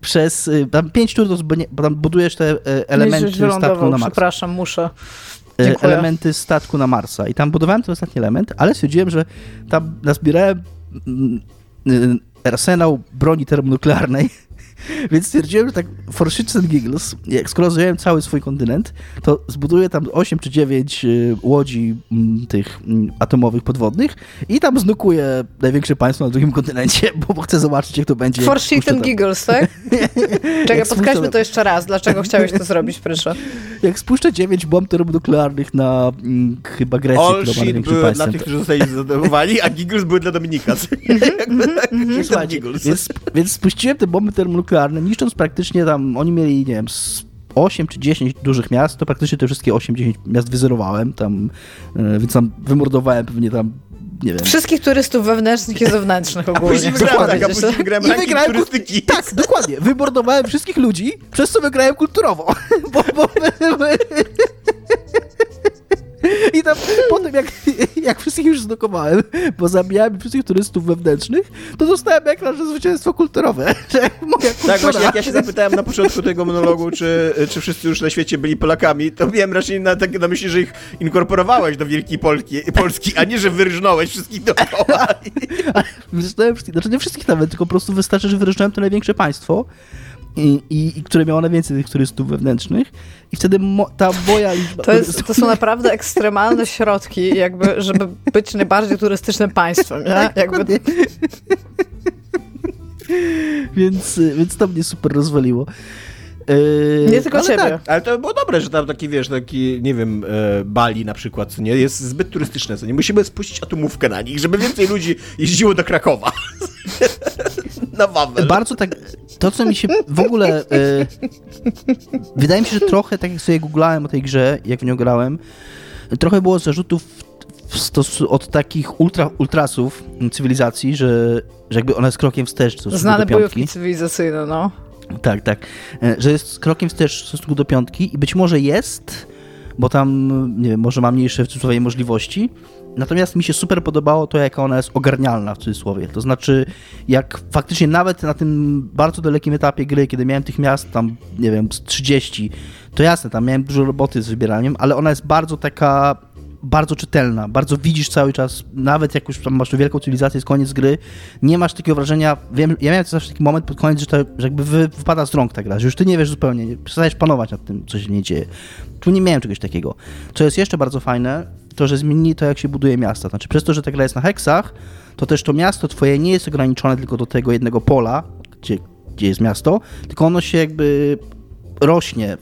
przez tam 5 tur, bo tam budujesz te e, elementy statku na Mars.
Przepraszam, muszę.
E, Dziękuję. elementy statku na Marsa. I tam budowałem ten ostatni element, ale stwierdziłem, że tam nazbierałem mm, arsenał broni termonuklearnej Więc stwierdziłem, że tak for shits and giggles, jak skoro zająłem cały swój kontynent, to zbuduję tam 8 czy 9 y, łodzi mm, tych mm, atomowych podwodnych i tam znukuję największe państwo na drugim kontynencie, bo, chcę zobaczyć, jak to będzie.
For shits and giggles, tak? Czekaj, podkreślmy to jeszcze raz. Dlaczego chciałeś to zrobić, proszę?
Jak spuszczę 9 bomb termonuklearnych na mm, chyba Grecji,
All ma były państwem, dla tych, którzy zostali zadowoleni, a giggles były dla Dominika. Jakby tak,
więc, więc spuściłem te bomby termonuklearne nuklearne, niszcząc praktycznie tam, oni mieli, nie wiem, 8 czy 10 dużych miast, to praktycznie te wszystkie 8-10 miast wyzerowałem tam, e, więc tam wymordowałem pewnie tam nie wiem.
Wszystkich turystów wewnętrznych i zewnętrznych ogólnie. A
wygrałem, tak, a później wygrałem ranking wygrałem turystyki.
Tak, dokładnie. Wymordowałem wszystkich ludzi, przez co wygrałem kulturowo. bo, bo, i tam potem, jak, jak wszystkich już zdokowałem, bo zabijałem wszystkich turystów wewnętrznych, to dostałem ekran, że zwycięstwo kulturowe. Że
moja kultura... Tak, właśnie jak ja się zapytałem na początku tego monologu, czy, czy wszyscy już na świecie byli Polakami, to miałem raczej na, tak, na myśli, że ich inkorporowałeś do Wielkiej Polki, Polski, a nie, że wyrżnąłeś wszystkich dookoła.
Wyrżnąłem wszystkich, znaczy nie wszystkich nawet, tylko po prostu wystarczy, że wyrżnąłem to największe państwo, i, i, i które miało najwięcej tych turystów wewnętrznych i wtedy ta moja liczba...
To, jest, to są naprawdę ekstremalne środki, jakby, żeby być najbardziej turystycznym państwem, nie? Jakby...
więc, więc to mnie super rozwaliło.
Yy, nie tylko ale ciebie. Tak,
ale to było dobre, że tam taki, wiesz, taki, nie wiem, e, Bali na przykład, co nie, jest zbyt turystyczne, co nie. Musimy spuścić atomówkę na nich, żeby więcej ludzi jeździło do Krakowa. na Wawel.
Bardzo tak, to co mi się w ogóle, e, wydaje mi się, że trochę, tak jak sobie googlałem o tej grze, jak w nią grałem, trochę było zarzutów od takich ultra, ultrasów cywilizacji, że, że jakby ona jest krokiem wstecz.
Znane bojówki cywilizacyjne, no.
Tak, tak. E, że jest krokiem wstecz w stosunku do piątki i być może jest, bo tam, nie wiem, może ma mniejsze w cudzysłowie możliwości. Natomiast mi się super podobało to, jaka ona jest ogarnialna w cudzysłowie. To znaczy, jak faktycznie nawet na tym bardzo dalekim etapie gry, kiedy miałem tych miast tam, nie wiem, 30, to jasne, tam miałem dużo roboty z wybieraniem, ale ona jest bardzo taka bardzo czytelna, bardzo widzisz cały czas, nawet jak już tam masz wielką cywilizację, jest koniec gry, nie masz takiego wrażenia, wiem, ja miałem zawsze taki moment pod koniec, że, to, że jakby wy, wypada z rąk ta gra, że już ty nie wiesz zupełnie, nie, przestajesz panować nad tym, co się nie dzieje. Tu nie miałem czegoś takiego. Co jest jeszcze bardzo fajne, to, że zmienili to, jak się buduje miasta. Znaczy, przez to, że ta gra jest na heksach, to też to miasto twoje nie jest ograniczone tylko do tego jednego pola, gdzie, gdzie jest miasto, tylko ono się jakby rośnie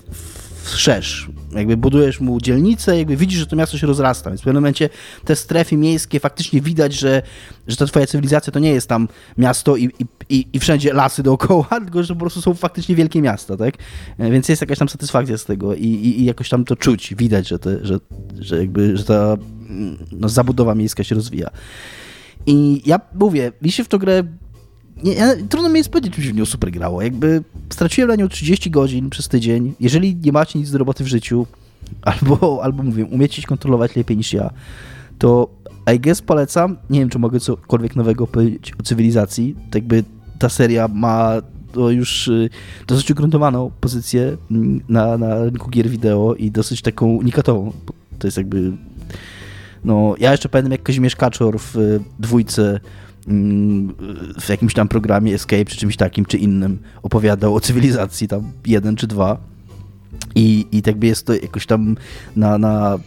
wszerz. Jakby budujesz mu dzielnicę, jakby widzisz, że to miasto się rozrasta, więc w pewnym momencie te strefy miejskie faktycznie widać, że, że ta twoja cywilizacja to nie jest tam miasto i, i, i wszędzie lasy dookoła, tylko że po prostu są faktycznie wielkie miasta, tak? E, więc jest jakaś tam satysfakcja z tego i, i, i jakoś tam to czuć, widać, że, te, że, że jakby, że ta no, zabudowa miejska się rozwija. I ja mówię, mi się w to grę nie, trudno mi jest powiedzieć, czy się w nią super grało. Jakby straciłem na nią 30 godzin przez tydzień. Jeżeli nie macie nic do roboty w życiu, albo, albo mówię, umiecie się kontrolować lepiej niż ja, to I guess polecam. Nie wiem, czy mogę cokolwiek nowego powiedzieć o cywilizacji. Tak jakby ta seria ma to już y, dosyć ugruntowaną pozycję mm, na, na rynku gier wideo i dosyć taką unikatową. To jest jakby... No, ja jeszcze pamiętam, jak Kazimierz Kaczor w dwójce w jakimś tam programie Escape, czy czymś takim, czy innym opowiadał o cywilizacji, tam jeden czy dwa. I, i tak by jest to jakoś tam na, na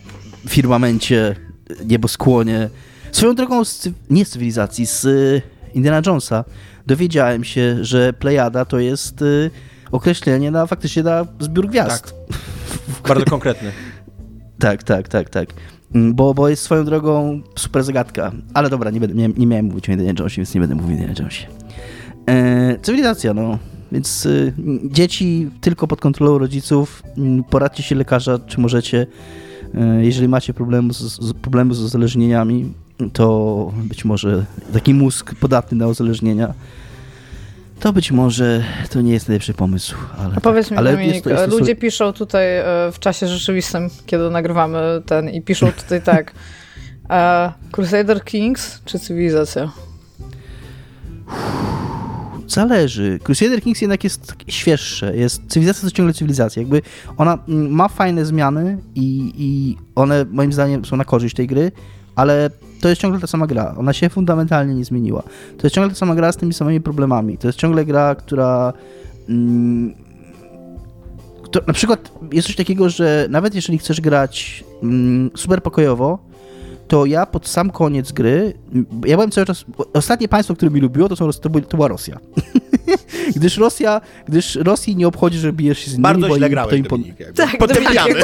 firmamencie, nieboskłonie. Swoją drogą, z, nie z cywilizacji, z y, Indiana Jonesa dowiedziałem się, że Plejada to jest y, określenie na faktycznie na zbiór gwiazd.
Tak. Bardzo konkretny.
tak, tak, tak, tak. Mm, bo, bo jest swoją drogą super zagadka. Ale dobra, nie, będę, nie, nie miałem mówić o Indiana Jonesie, więc nie będę mówił o Indiana Jonesie. E, cywilizacja, no. Więc y, dzieci tylko pod kontrolą rodziców, y, poradźcie się lekarza, czy możecie. Y, jeżeli macie problemy z, z, problemy z uzależnieniami, to być może taki mózg podatny na uzależnienia, to być może to nie jest najlepszy pomysł. Ale,
A powiedz mi,
ale
Dominik,
jest to, jest to
ludzie piszą tutaj e, w czasie rzeczywistym, kiedy nagrywamy ten i piszą tutaj tak e, Crusader Kings czy Cywilizacja?
Zależy. Crusader Kings jednak jest świeższe. Jest, cywilizacja to ciągle cywilizacja. Jakby ona mm, ma fajne zmiany i, i one moim zdaniem są na korzyść tej gry, ale to jest ciągle ta sama gra. Ona się fundamentalnie nie zmieniła. To jest ciągle ta sama gra z tymi samymi problemami. To jest ciągle gra, która. Mm, na przykład jest coś takiego, że nawet jeżeli chcesz grać mm, super pokojowo, to ja pod sam koniec gry, ja byłem cały czas, ostatnie państwo, które mi lubiło, to, są, to, to była Rosja. gdyż Rosja, gdyż Rosji nie obchodzi, że bijesz się z nimi,
Bardzo
bo
źle
im
grałeś,
to im
Dominik, jakby.
Tak,
Potępiamy.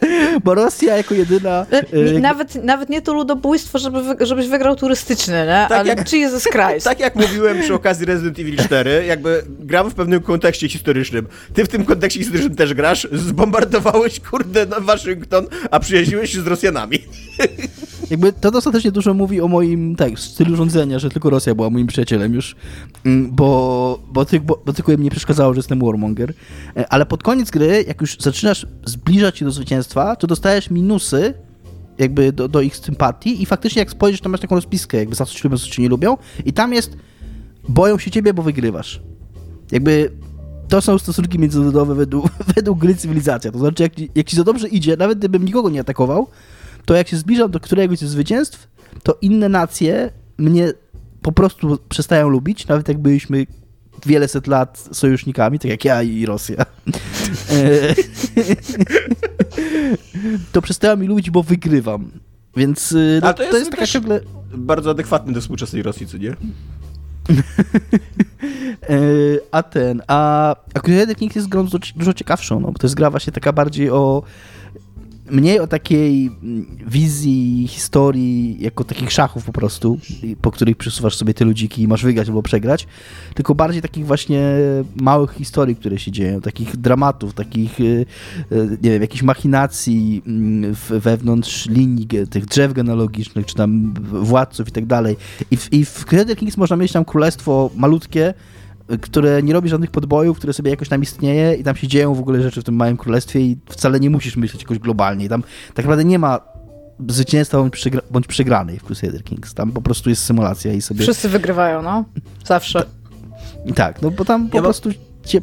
Bo Rosja jako jedyna... e,
jakby- nawet, nawet nie to ludobójstwo, żeby, żebyś wygrał turystyczny, nie?
Tak
ale
jak-
Jesus Christ.
Tak jak mówiłem przy okazji Resident Evil 4, jakby gram w pewnym kontekście historycznym. Ty w tym kontekście historycznym też grasz, zbombardowałeś, kurde, na Waszyngton, a przyjaźniłeś się z Rosjanami.
Jakby to dostatecznie dużo mówi o moim tak, stylu rządzenia, że tylko Rosja była moim przyjacielem już, Mm, bo, bo, ty, bo, bo tylko im nie przeszkadzało, że jestem warmonger. E, Ale pod koniec gry, jak już zaczynasz zbliżać się do zwycięstwa, to dostajesz minusy jakby do, do ich sympatii i faktycznie jak spojrzysz, to masz taką rozpiskę, jakby za ci lubią, co ci nie lubią i tam jest boją się ciebie, bo wygrywasz. Jakby to są stosunki międzynarodowe według, według gry cywilizacja. To znaczy, jak, jak ci za dobrze idzie, nawet gdybym nikogo nie atakował, to jak się zbliżam do któregoś ze zwycięstw, to inne nacje mnie po prostu przestają lubić, nawet jak byliśmy wiele set lat sojusznikami, tak jak ja i Rosja. E, to przestają mi lubić, bo wygrywam. Więc y, no,
A
to,
to jest
jest taka ciągle...
Bardzo adekwatny do współczesnej Rosji, co nie?
E, a ten, a, a Crusader Kings jest grą dużo, dużo ciekawszą, no, bo to jest gra właśnie taka bardziej o mniej o takiej mm, wizji historii, jako takich szachów po prostu, po których przesuwasz sobie te ludziki i masz wygrać albo przegrać, tylko bardziej takich właśnie małych historii, które się dzieją, takich dramatów, takich, y, y, nie wiem, jakichś machinacji mm, wewnątrz linii tych drzew genealogicznych, czy tam władców i tak dalej. I w, i w Kings można mieć tam królestwo malutkie, które nie robi żadnych podbojów, które sobie jakoś tam istnieje i tam się dzieją w ogóle rzeczy w tym małym królestwie i wcale nie musisz myśleć jakoś globalnie. I tam tak naprawdę nie ma zwycięstwa bądź, przegra bądź przegranej w Crusader Kings. Tam po prostu jest symulacja i sobie...
Wszyscy wygrywają, no. Zawsze.
I tak, no bo tam po
Ja
prostu cię...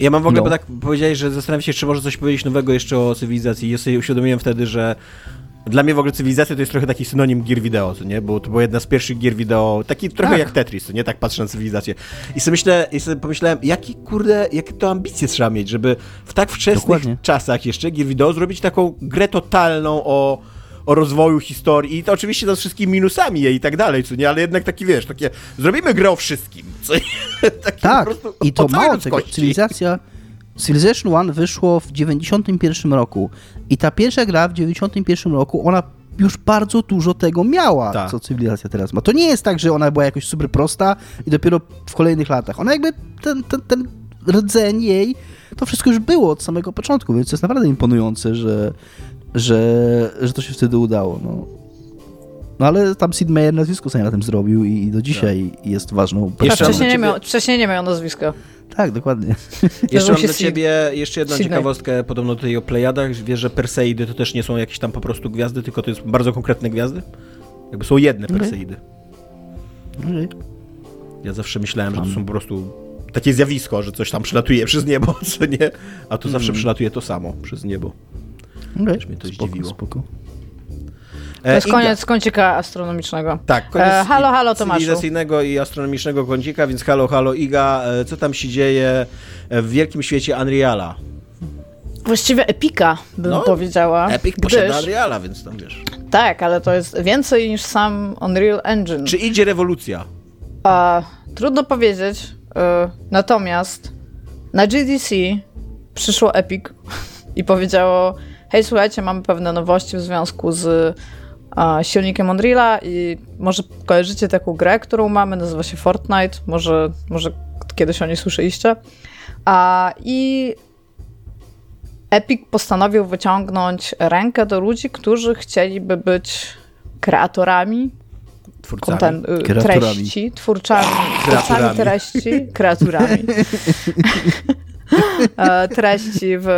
Ja mam w ogóle,
No.
bo tak powiedziałeś, że zastanawiam się, czy może coś powiedzieć nowego jeszcze o cywilizacji. Ja sobie uświadomiłem wtedy, że dla mnie w ogóle cywilizacja to jest trochę taki synonim gier wideo, nie? Bo to była jedna z pierwszych gier wideo, taki trochę
Tak.
jak Tetris, nie? Tak patrzę na cywilizację. I sobie myślę, i sobie pomyślałem, jaki kurde, jakie to ambicje trzeba mieć, żeby w tak wczesnych
Dokładnie.
czasach jeszcze gier wideo zrobić taką grę totalną o o rozwoju historii i to oczywiście to z wszystkimi minusami jej i tak dalej, co nie, ale jednak taki, wiesz, takie, zrobimy grę o wszystkim, co
Tak, i to mało tego. Cywilizacja... Civilization One wyszło w 91 roku i ta pierwsza gra w 91 roku, ona już bardzo dużo tego miała,
Tak.
co cywilizacja teraz ma. To nie jest tak, że ona była jakoś super prosta i dopiero w kolejnych latach. Ona jakby ten, ten, ten rdzeń jej, to wszystko już było od samego początku, więc to jest naprawdę imponujące, że, że, że to się wtedy udało. No. No ale tam Sid Meier nazwisko sobie na tym zrobił i do dzisiaj jest ważną
A
Jeszcze
wcześniej, nie miał, wcześniej nie miał nazwiska.
Tak, dokładnie.
Jeszcze mam dla ciebie jeszcze jedną
Sydney.
ciekawostkę, podobno tutaj o Plejadach. Wiesz, że Perseidy to też nie są jakieś tam po prostu gwiazdy, tylko to jest bardzo konkretne gwiazdy? Jakby są jedne. Perseidy.
Okej.
Ja zawsze myślałem, że to są po prostu takie zjawisko, że coś tam przylatuje przez niebo, co nie? A tu zawsze przylatuje to samo przez niebo.
Okay.
mnie to
spoko,
zdziwiło.
spoko.
To jest
E,
koniec kącika astronomicznego.
Tak, koniec
E, halo, halo, Tomaszu.
cywilizacyjnego i astronomicznego kącika, więc halo, halo Iga, e, co tam się dzieje w wielkim świecie Unreala?
Właściwie epika, bym
No,
powiedziała.
Epic
gdyż,
na Unreala, więc tam wiesz.
Tak, ale to jest więcej niż sam Unreal Engine.
Czy idzie rewolucja?
A, trudno powiedzieć. natomiast na GDC przyszło Epic i powiedziało: Hej, słuchajcie, mamy pewne nowości w związku z silnikiem Unreala i może kojarzycie taką grę, którą mamy, nazywa się Fortnite, może, może kiedyś o niej słyszeliście. A, I Epic postanowił wyciągnąć rękę do ludzi, którzy chcieliby być kreatorami.
Twórcami.
content, y, treści, twórcami, twórcami treści, kreaturami. E, treści w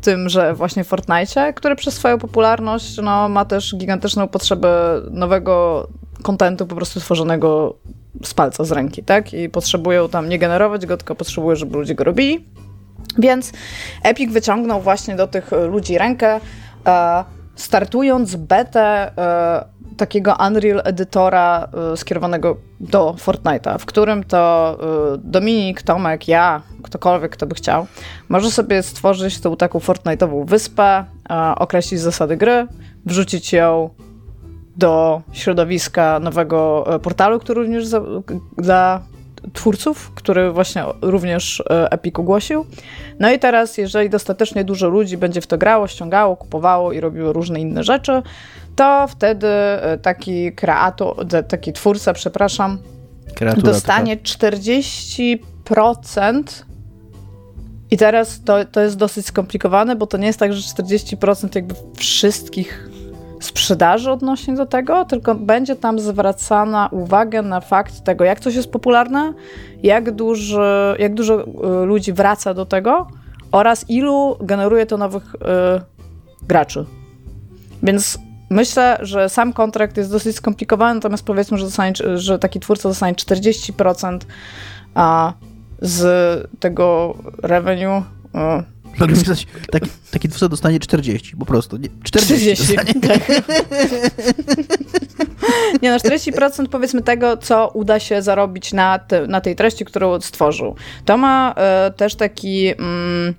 tymże właśnie Fortnite, który przez swoją popularność no, ma też gigantyczną potrzebę nowego kontentu po prostu tworzonego z palca, z ręki, tak? I potrzebują tam nie generować go, tylko potrzebują, żeby ludzie go robili. Więc Epic wyciągnął właśnie do tych ludzi rękę, e, startując betę e, takiego Unreal edytora y, skierowanego do Fortnite'a, w którym to y, Dominik, Tomek, ja, ktokolwiek, kto by chciał, może sobie stworzyć tą taką Fortnite'ową wyspę, określić zasady gry, wrzucić ją do środowiska nowego y, portalu, który również za, dla twórców, który właśnie również Epic ogłosił. No i teraz, jeżeli dostatecznie dużo ludzi będzie w to grało, ściągało, kupowało i robiło różne inne rzeczy, to wtedy e, taki kreator, taki twórca, przepraszam, Kreatura dostanie 40% i teraz to, to jest dosyć skomplikowane, bo to nie jest tak, że 40% jakby wszystkich sprzedaży odnośnie do tego, tylko będzie tam zwracana uwaga na fakt tego, jak coś jest popularne, jak, duży, jak dużo e, ludzi wraca do tego oraz ilu generuje to nowych y, graczy. Więc Myślę, że sam kontrakt jest dosyć skomplikowany, natomiast powiedzmy, że, dostanie, że taki twórca dostanie 40% a, z tego revenue.
Mogę pisać, taki, taki twórca dostanie 40, po prostu. Nie, 40, 40 tak.
Nie no, 40% powiedzmy tego, co uda się zarobić na, te, na tej treści, którą stworzył. To ma e, też taki... Mm,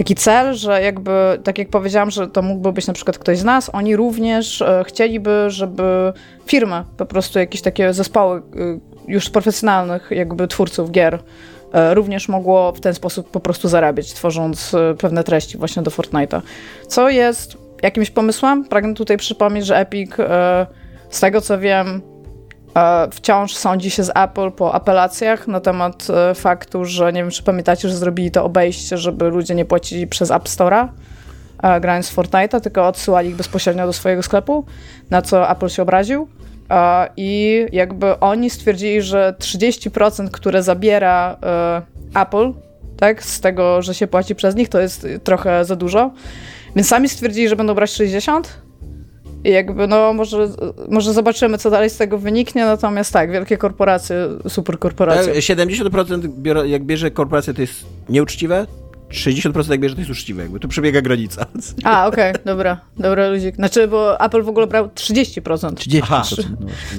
taki cel, że jakby, tak jak powiedziałam, że to mógłby być na przykład ktoś z nas, oni również e, chcieliby, żeby firmy, po prostu jakieś takie zespoły e, już profesjonalnych jakby twórców gier e, również mogło w ten sposób po prostu zarabiać, tworząc pewne treści właśnie do Fortnite'a. Co jest jakimś pomysłem? Pragnę tutaj przypomnieć, że Epic z tego co wiem wciąż sądzi się z Apple po apelacjach na temat e, faktu, że nie wiem, czy pamiętacie, że zrobili to obejście, żeby ludzie nie płacili przez App Store'a e, grając w Fortnite'a, tylko odsyłali ich bezpośrednio do swojego sklepu, na co Apple się obraził. E, I jakby oni stwierdzili, że 30%, które zabiera Apple, tak, z tego, że się płaci przez nich, to jest trochę za dużo. Więc sami stwierdzili, że będą brać 60, i jakby, no, może, może zobaczymy, co dalej z tego wyniknie, natomiast tak, wielkie korporacje, super korporacje.
70% biorą, jak bierze korporacja, to jest nieuczciwe, 60% jak bierze, to jest uczciwe, jakby tu przebiega granica.
A, okej, okay, dobra, dobra luzik. Znaczy, bo Apple w ogóle brał 30%.
30%. Aha.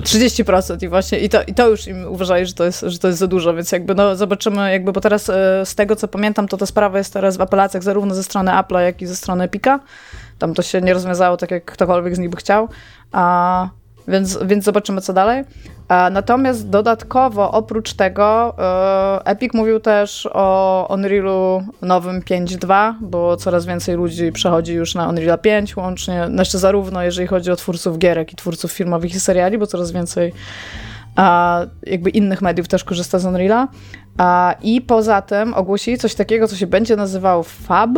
30% i właśnie, i to, i to już im uważali, że to, jest, że to jest za dużo, więc jakby, no, zobaczymy, jakby, bo teraz e, z tego, co pamiętam, to ta sprawa jest teraz w apelacjach zarówno ze strony Apple'a, jak i ze strony Epika. Tam to się nie rozwiązało tak, jak ktokolwiek z nich by chciał. A, więc, więc zobaczymy, co dalej. A, natomiast dodatkowo, oprócz tego, e, Epic mówił też o Unrealu nowym 5.2, bo coraz więcej ludzi przechodzi już na Unreal 5, łącznie, znaczy zarówno jeżeli chodzi o twórców gierek i twórców filmowych i seriali, bo coraz więcej a, jakby innych mediów też korzysta z Unreala. A, I poza tym ogłosili coś takiego, co się będzie nazywało FAB,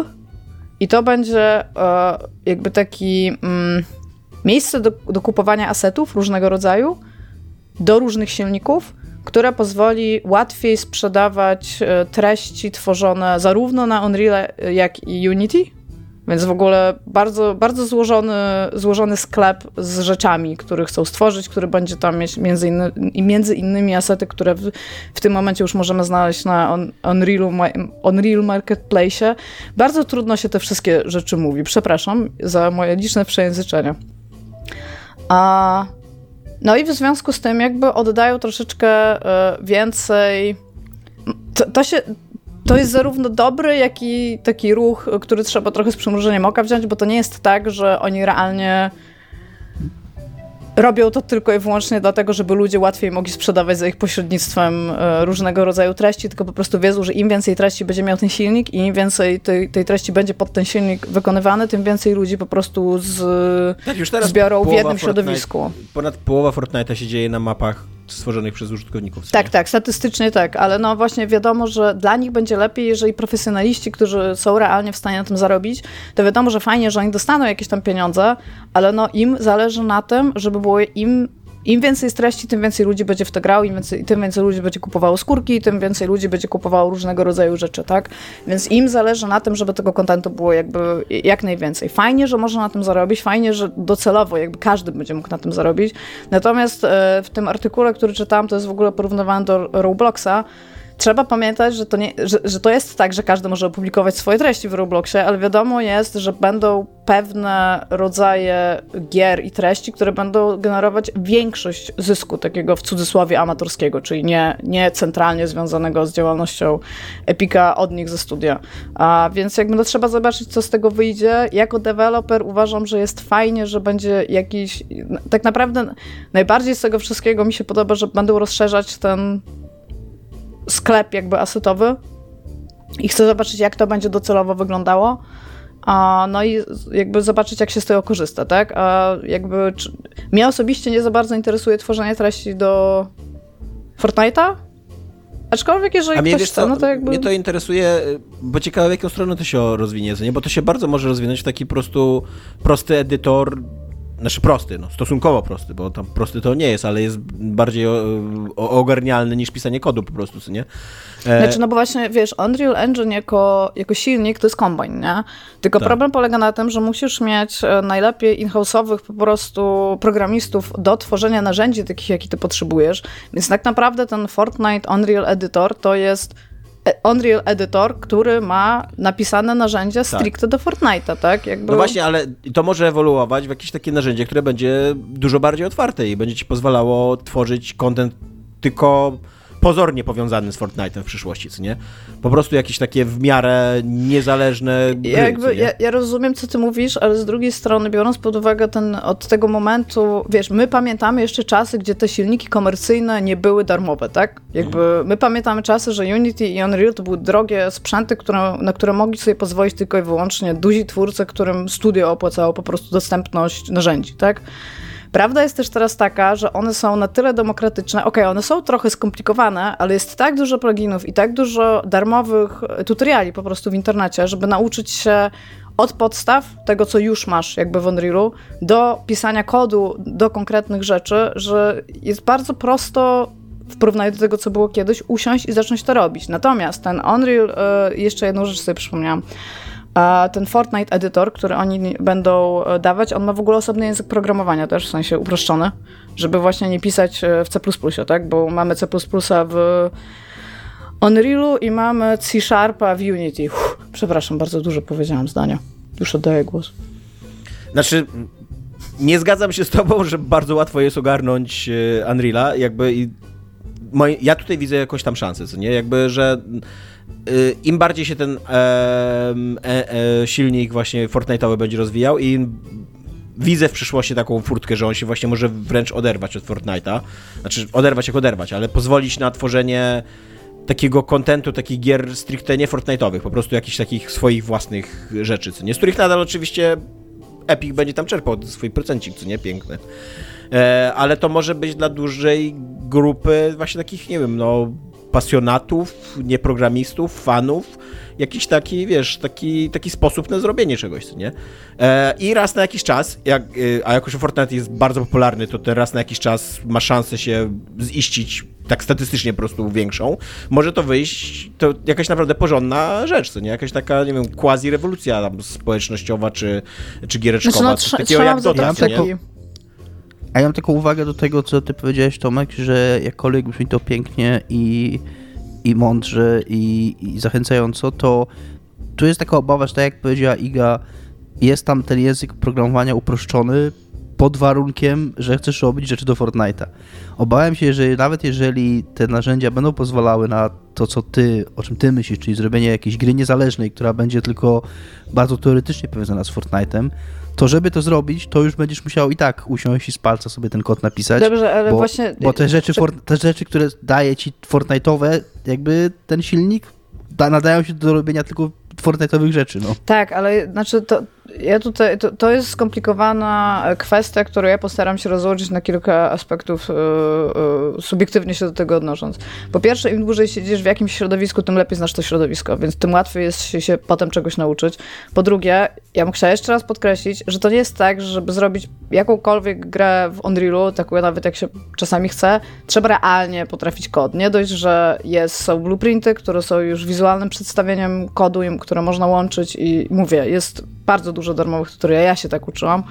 i to będzie e, jakby taki mm, miejsce do, do kupowania asetów różnego rodzaju do różnych silników, które pozwoli łatwiej sprzedawać e, treści tworzone zarówno na Unreal, jak i Unity więc w ogóle bardzo, bardzo złożony, złożony sklep z rzeczami, które chcą stworzyć, który będzie tam mieć między, inny, między innymi asety, które w, w, tym momencie już możemy znaleźć na on, Unreal, Unreal Marketplace. Bardzo trudno się te wszystkie rzeczy mówi. Przepraszam za moje liczne przejęzyczenia. A, no i w związku z tym jakby oddają troszeczkę y, więcej to, to, się, to jest zarówno dobry, jak i taki ruch, który trzeba trochę z przymrużeniem oka wziąć, bo to nie jest tak, że oni realnie robią to tylko i wyłącznie dlatego, żeby ludzie łatwiej mogli sprzedawać za ich pośrednictwem e, różnego rodzaju treści, tylko po prostu wiedzą, że im więcej treści będzie miał ten silnik i im więcej tej, tej treści będzie pod ten silnik wykonywany, tym więcej ludzi po prostu z,
tak,
zbiorą w jednym
Fortnite-
środowisku.
Ponad połowa Fortnite'a się dzieje na mapach stworzonych przez użytkowników.
Tak, tak, statystycznie tak, ale no właśnie wiadomo, że dla nich będzie lepiej, jeżeli profesjonaliści, którzy są realnie w stanie na tym zarobić, to wiadomo, że fajnie, że oni dostaną jakieś tam pieniądze, ale no im zależy na tym, żeby było im im więcej jest treści, tym więcej ludzi będzie w to grał, im więcej, tym więcej ludzi będzie kupowało skórki, tym więcej ludzi będzie kupowało różnego rodzaju rzeczy, tak? Więc im zależy na tym, żeby tego kontentu było jakby jak najwięcej. Fajnie, że można na tym zarobić, fajnie, że docelowo jakby każdy będzie mógł na tym zarobić. Natomiast e, w tym artykule, który czytałam, to jest w ogóle porównywane do Robloxa, Trzeba pamiętać, że to, nie, że, że to jest tak, że każdy może opublikować swoje treści w Robloxie, ale wiadomo jest, że będą pewne rodzaje gier i treści, które będą generować większość zysku takiego w cudzysłowie amatorskiego, czyli nie, nie centralnie związanego z działalnością Epika od nich ze studia. A więc jakby no trzeba zobaczyć, co z tego wyjdzie. Jako deweloper uważam, że jest fajnie, że będzie jakiś. Tak naprawdę najbardziej z tego wszystkiego mi się podoba, że będą rozszerzać ten sklep jakby asetowy i chcę zobaczyć, jak to będzie docelowo wyglądało. A, no i jakby zobaczyć, jak się z tego korzysta, tak? A jakby czy, mnie osobiście nie za bardzo interesuje tworzenie treści do Fortnite'a. Aczkolwiek, jeżeli
A mnie, wiesz
chce,
co,
no to jakby...
mnie to interesuje, bo ciekawe w jaką stronę to się rozwinie, nie? bo to się bardzo może rozwinąć w taki po prostu prosty edytor, znaczy prosty, no stosunkowo prosty, bo tam prosty to nie jest, ale jest bardziej o, o, ogarnialny niż pisanie kodu po prostu, nie? E,
Znaczy, no bo właśnie, wiesz, Unreal Engine jako, jako silnik to jest kombine, nie? Tylko
Tak.
problem polega na tym, że musisz mieć e, najlepiej in-house'owych po prostu programistów do tworzenia narzędzi takich, jakich ty potrzebujesz. Więc tak naprawdę ten Fortnite Unreal Editor to jest e, Unreal Editor, który ma napisane narzędzia stricte do Fortnite'a, tak? Jakby...
No właśnie, ale to może ewoluować w jakieś takie narzędzie, które będzie dużo bardziej otwarte i będzie ci pozwalało tworzyć content tylko pozornie powiązany z Fortnite'em w przyszłości, co nie? Po prostu jakieś takie w miarę niezależne gry,
jakby, ja, ja rozumiem, co ty mówisz, ale z drugiej strony, biorąc pod uwagę ten, od tego momentu, wiesz, my pamiętamy jeszcze czasy, gdzie te silniki komercyjne nie były darmowe, tak? Jakby
Mhm.
my pamiętamy czasy, że Unity i Unreal to były drogie sprzęty, które, na które mogli sobie pozwolić tylko i wyłącznie duzi twórcy, którym studio opłacało po prostu dostępność narzędzi, tak? Prawda jest też teraz taka, że one są na tyle demokratyczne, okej, one są trochę skomplikowane, ale jest tak dużo pluginów i tak dużo darmowych tutoriali po prostu w internecie, żeby nauczyć się od podstaw tego, co już masz jakby w Unrealu, do pisania kodu, do konkretnych rzeczy, że jest bardzo prosto w porównaniu do tego, co było kiedyś, usiąść i zacząć to robić. Natomiast ten Unreal, y, jeszcze jedną rzecz sobie przypomniałam, a ten Fortnite Editor, który oni będą e, dawać, on ma w ogóle osobny język programowania też, w sensie uproszczony, żeby właśnie nie pisać e, w C++, tak? Bo mamy C++ w Unrealu i mamy C Sharpa w Unity. Uff, przepraszam, bardzo dużo powiedziałam zdania. Już oddaję głos.
Znaczy, nie zgadzam się z tobą, że bardzo łatwo jest ogarnąć e, Unreala, jakby i ja tutaj widzę jakąś tam szansę, co nie? Jakby, że im bardziej się ten e, e, silnik właśnie Fortnite'owy będzie rozwijał i widzę w przyszłości taką furtkę, że on się właśnie może wręcz oderwać od Fortnite'a. Znaczy, oderwać jak oderwać, ale pozwolić na tworzenie takiego kontentu, takich gier stricte nie Fortnite'owych, po prostu jakichś takich swoich własnych rzeczy, co nie? Z których nadal oczywiście Epic będzie tam czerpał swój procencik, co nie? Piękny. E, ale to może być dla dużej grupy właśnie takich, nie wiem, no pasjonatów, nieprogramistów, fanów, jakiś taki, wiesz, taki, taki sposób na zrobienie czegoś, nie? E, I raz na jakiś czas, jak, e, a jako, że Fortnite jest bardzo popularny, to ten raz na jakiś czas ma szansę się ziścić tak statystycznie po prostu większą, może to wyjść, to jakaś naprawdę porządna rzecz, co nie? Jakaś taka, nie wiem, quasi-rewolucja społecznościowa, czy, czy giereczkowa,
Znaczy, no, trze-
takiego jak nie?
taki-
A ja mam taką uwagę do tego, co ty powiedziałeś, Tomek, że jakkolwiek brzmi to pięknie i, i mądrze i, i zachęcająco, to tu jest taka obawa, że tak jak powiedziała Iga, jest tam ten język programowania uproszczony pod warunkiem, że chcesz robić rzeczy do Fortnite'a. Obawiam się, że nawet jeżeli te narzędzia będą pozwalały na to, co ty, o czym ty myślisz, czyli zrobienie jakiejś gry niezależnej, która będzie tylko bardzo teoretycznie powiązana z Fortnite'em, to żeby to zrobić, to już będziesz musiał i tak usiąść i z palca sobie ten kod napisać.
Dobrze, ale
bo,
właśnie...
Bo te rzeczy, te rzeczy, które daje ci Fortnite'owe, jakby ten silnik, da, nadają się do robienia tylko Fortnite'owych rzeczy, no.
Tak, ale znaczy to, ja tutaj, to, to jest skomplikowana kwestia, którą ja postaram się rozłożyć na kilka aspektów yy, yy, subiektywnie się do tego odnosząc. Po pierwsze, im dłużej siedzisz w jakimś środowisku, tym lepiej znasz to środowisko, więc tym łatwiej jest się, się potem czegoś nauczyć. Po drugie, ja bym chciała jeszcze raz podkreślić, że to nie jest tak, że żeby zrobić jakąkolwiek grę w Unrealu, taką nawet jak się czasami chce, trzeba realnie potrafić kod. Nie dość, że jest, są blueprinty, które są już wizualnym przedstawieniem kodu, które można łączyć i mówię, jest bardzo dużo darmowych tutoriali, ja się tak uczyłam.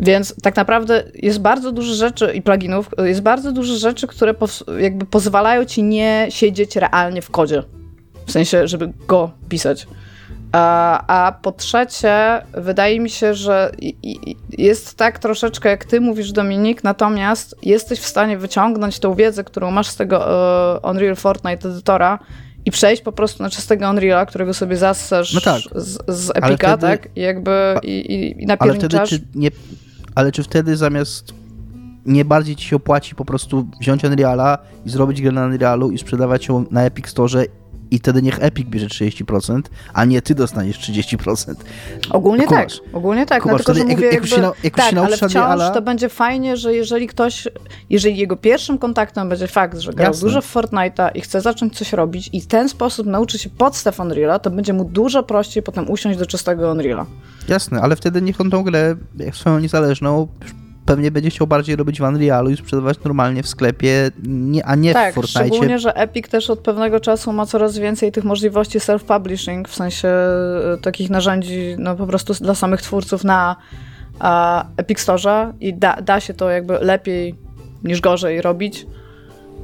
Więc tak naprawdę jest bardzo dużo rzeczy i pluginów, jest bardzo dużo rzeczy, które jakby pozwalają ci nie siedzieć realnie w kodzie. W sensie, żeby go pisać. A, a po trzecie, wydaje mi się, że jest tak troszeczkę, jak ty mówisz, Dominik, natomiast jesteś w stanie wyciągnąć tą wiedzę, którą masz z tego uh, Unreal Fortnite edytora i przejść po prostu na czystego Unreala, którego sobie zassasz no tak. z, z Epica, wtedy, tak? I jakby i, i, i
ale wtedy, czy nie, ale czy wtedy zamiast nie bardziej ci się opłaci po prostu wziąć Unreala i zrobić grę na Unrealu i sprzedawać ją na Epic Store i wtedy niech Epic bierze 30%, a nie ty dostaniesz 30%.
Ogólnie no, tak, ogólnie tak.
Kumasz,
no, tylko, że mówię, jak,
jakby, się, jak
tak,
się
ale wciąż to będzie fajnie, że jeżeli ktoś, jeżeli jego pierwszym kontaktem będzie fakt, że grał Jasne. dużo w Fortnite'a i chce zacząć coś robić i w ten sposób nauczy się podstaw Unreal'a, to będzie mu dużo prościej potem usiąść do czystego Unreal'a.
Jasne, ale wtedy niech on tą grę, jak swoją niezależną, pewnie będzie chciał bardziej robić w Unrealu i sprzedawać normalnie w sklepie, a nie
tak,
w Fortnite.
szczególnie, że Epic też od pewnego czasu ma coraz więcej tych możliwości self-publishing, w sensie e, takich narzędzi no po prostu dla samych twórców na a, Epic Store i da, da się to jakby lepiej niż gorzej robić.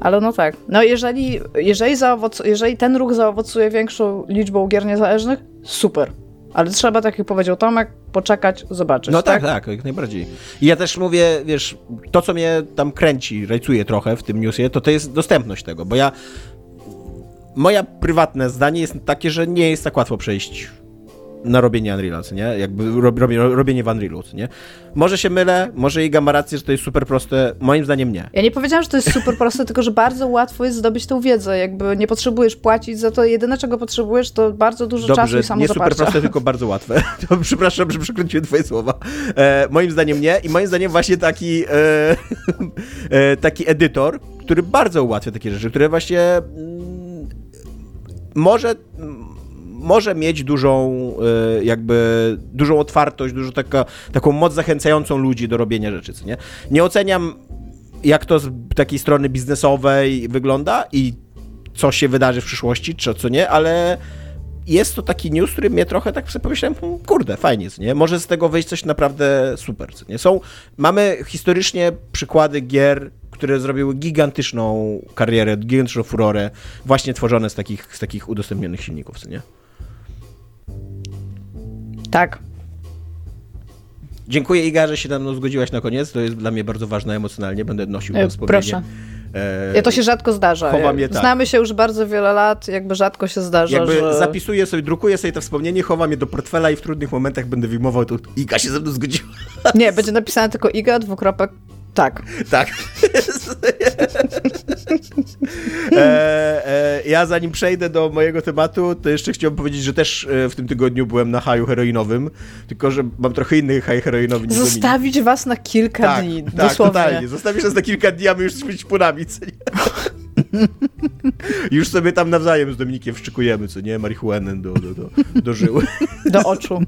Ale no tak. No jeżeli, jeżeli, zaowoc- jeżeli ten ruch zaowocuje większą liczbą gier niezależnych, super. Ale trzeba, tak jak powiedział Tomek, poczekać, zobaczyć.
No tak, tak, tak, jak najbardziej. I ja też mówię, wiesz, to co mnie tam kręci, rajcuje trochę w tym newsie, to to jest dostępność tego, bo ja moja prywatne zdanie jest takie, że nie jest tak łatwo przejść na robienie Unreal'a, nie? Jakby robienie, robienie w Unreal'u, nie? Może się mylę, może Iga ma rację, że to jest super proste, moim zdaniem nie.
Ja nie powiedziałam, że to jest super proste, tylko że bardzo łatwo jest zdobyć tą wiedzę, jakby nie potrzebujesz płacić za to, jedyne czego potrzebujesz to bardzo dużo
Dobrze,
czasu i samo
nie super proste, tylko bardzo łatwe. To przepraszam, że przekręciłem twoje słowa. E, moim zdaniem nie i moim zdaniem właśnie taki, e, e, taki edytor, który bardzo ułatwia takie rzeczy, które właśnie mm, może może mieć dużą e, jakby dużą otwartość, dużą taka, taką moc zachęcającą ludzi do robienia rzeczy, co nie? Nie oceniam jak to z takiej strony biznesowej wygląda i co się wydarzy w przyszłości, czy co nie, ale jest to taki news, który mnie trochę tak sobie pomyślałem, hmm, kurde, fajnie, nie? Może z tego wyjść coś naprawdę super, nie? Są, mamy historycznie przykłady gier, które zrobiły gigantyczną karierę, gigantyczną furorę, właśnie tworzone z takich, z takich udostępnionych silników, co nie?
Tak.
Dziękuję Iga, że się na mną zgodziłaś na koniec. To jest dla mnie bardzo ważne emocjonalnie. Będę nosił
e, wspomnienie. Proszę. E, ja to się rzadko zdarza. Chowam je tak. Znamy się już bardzo wiele lat, jakby rzadko się zdarza,
Jakby
że...
zapisuję sobie, drukuję sobie to wspomnienie, chowam je do portfela i w trudnych momentach będę wyjmował to Iga się ze mną zgodziła.
Nie, będzie napisane tylko Iga, dwukropek, tak.
Tak. e, e, ja zanim przejdę do mojego tematu, to jeszcze chciałbym powiedzieć, że też e, w tym tygodniu byłem na haju heroinowym, tylko że mam trochę inny haj heroinowy niż
Zostawić was na kilka
tak,
dni,
tak,
dosłownie.
totalnie. Zostawisz nas na kilka dni, a my już jesteśmy ćpunami. Już sobie tam nawzajem z Dominikiem wszczykujemy, co nie? Marihuanę do, do, do, do żył.
Do oczu.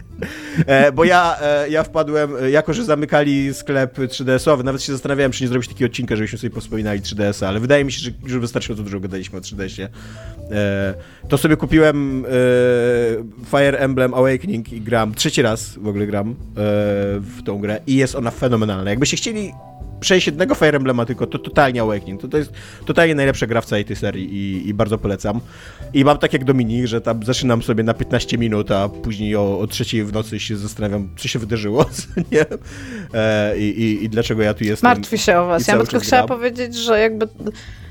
E, bo ja, e, ja wpadłem, e, jako że zamykali sklep 3DS-owy, nawet się zastanawiałem, czy nie zrobić takiego odcinka, żebyśmy sobie wspominali 3DS-a, ale wydaje mi się, że już wystarczająco dużo gadaliśmy o 3DS-ie. E, to sobie kupiłem e, Fire Emblem Awakening i gram, trzeci raz w ogóle gram e, w tą grę i jest ona fenomenalna. Jakbyście chcieli przejść jednego Fire Emblema tylko, to totalnie Awakening. To, to jest totalnie najlepsza gra w całej tej serii i, i bardzo polecam. I mam tak jak Dominik, że tam zaczynam sobie na 15 minut, a później o, o trzeciej w nocy się zastanawiam, co się wydarzyło, co nie? E, i, i, dlaczego ja tu jestem.
Martwi się o was. Ja bym tylko chciała powiedzieć, że jakby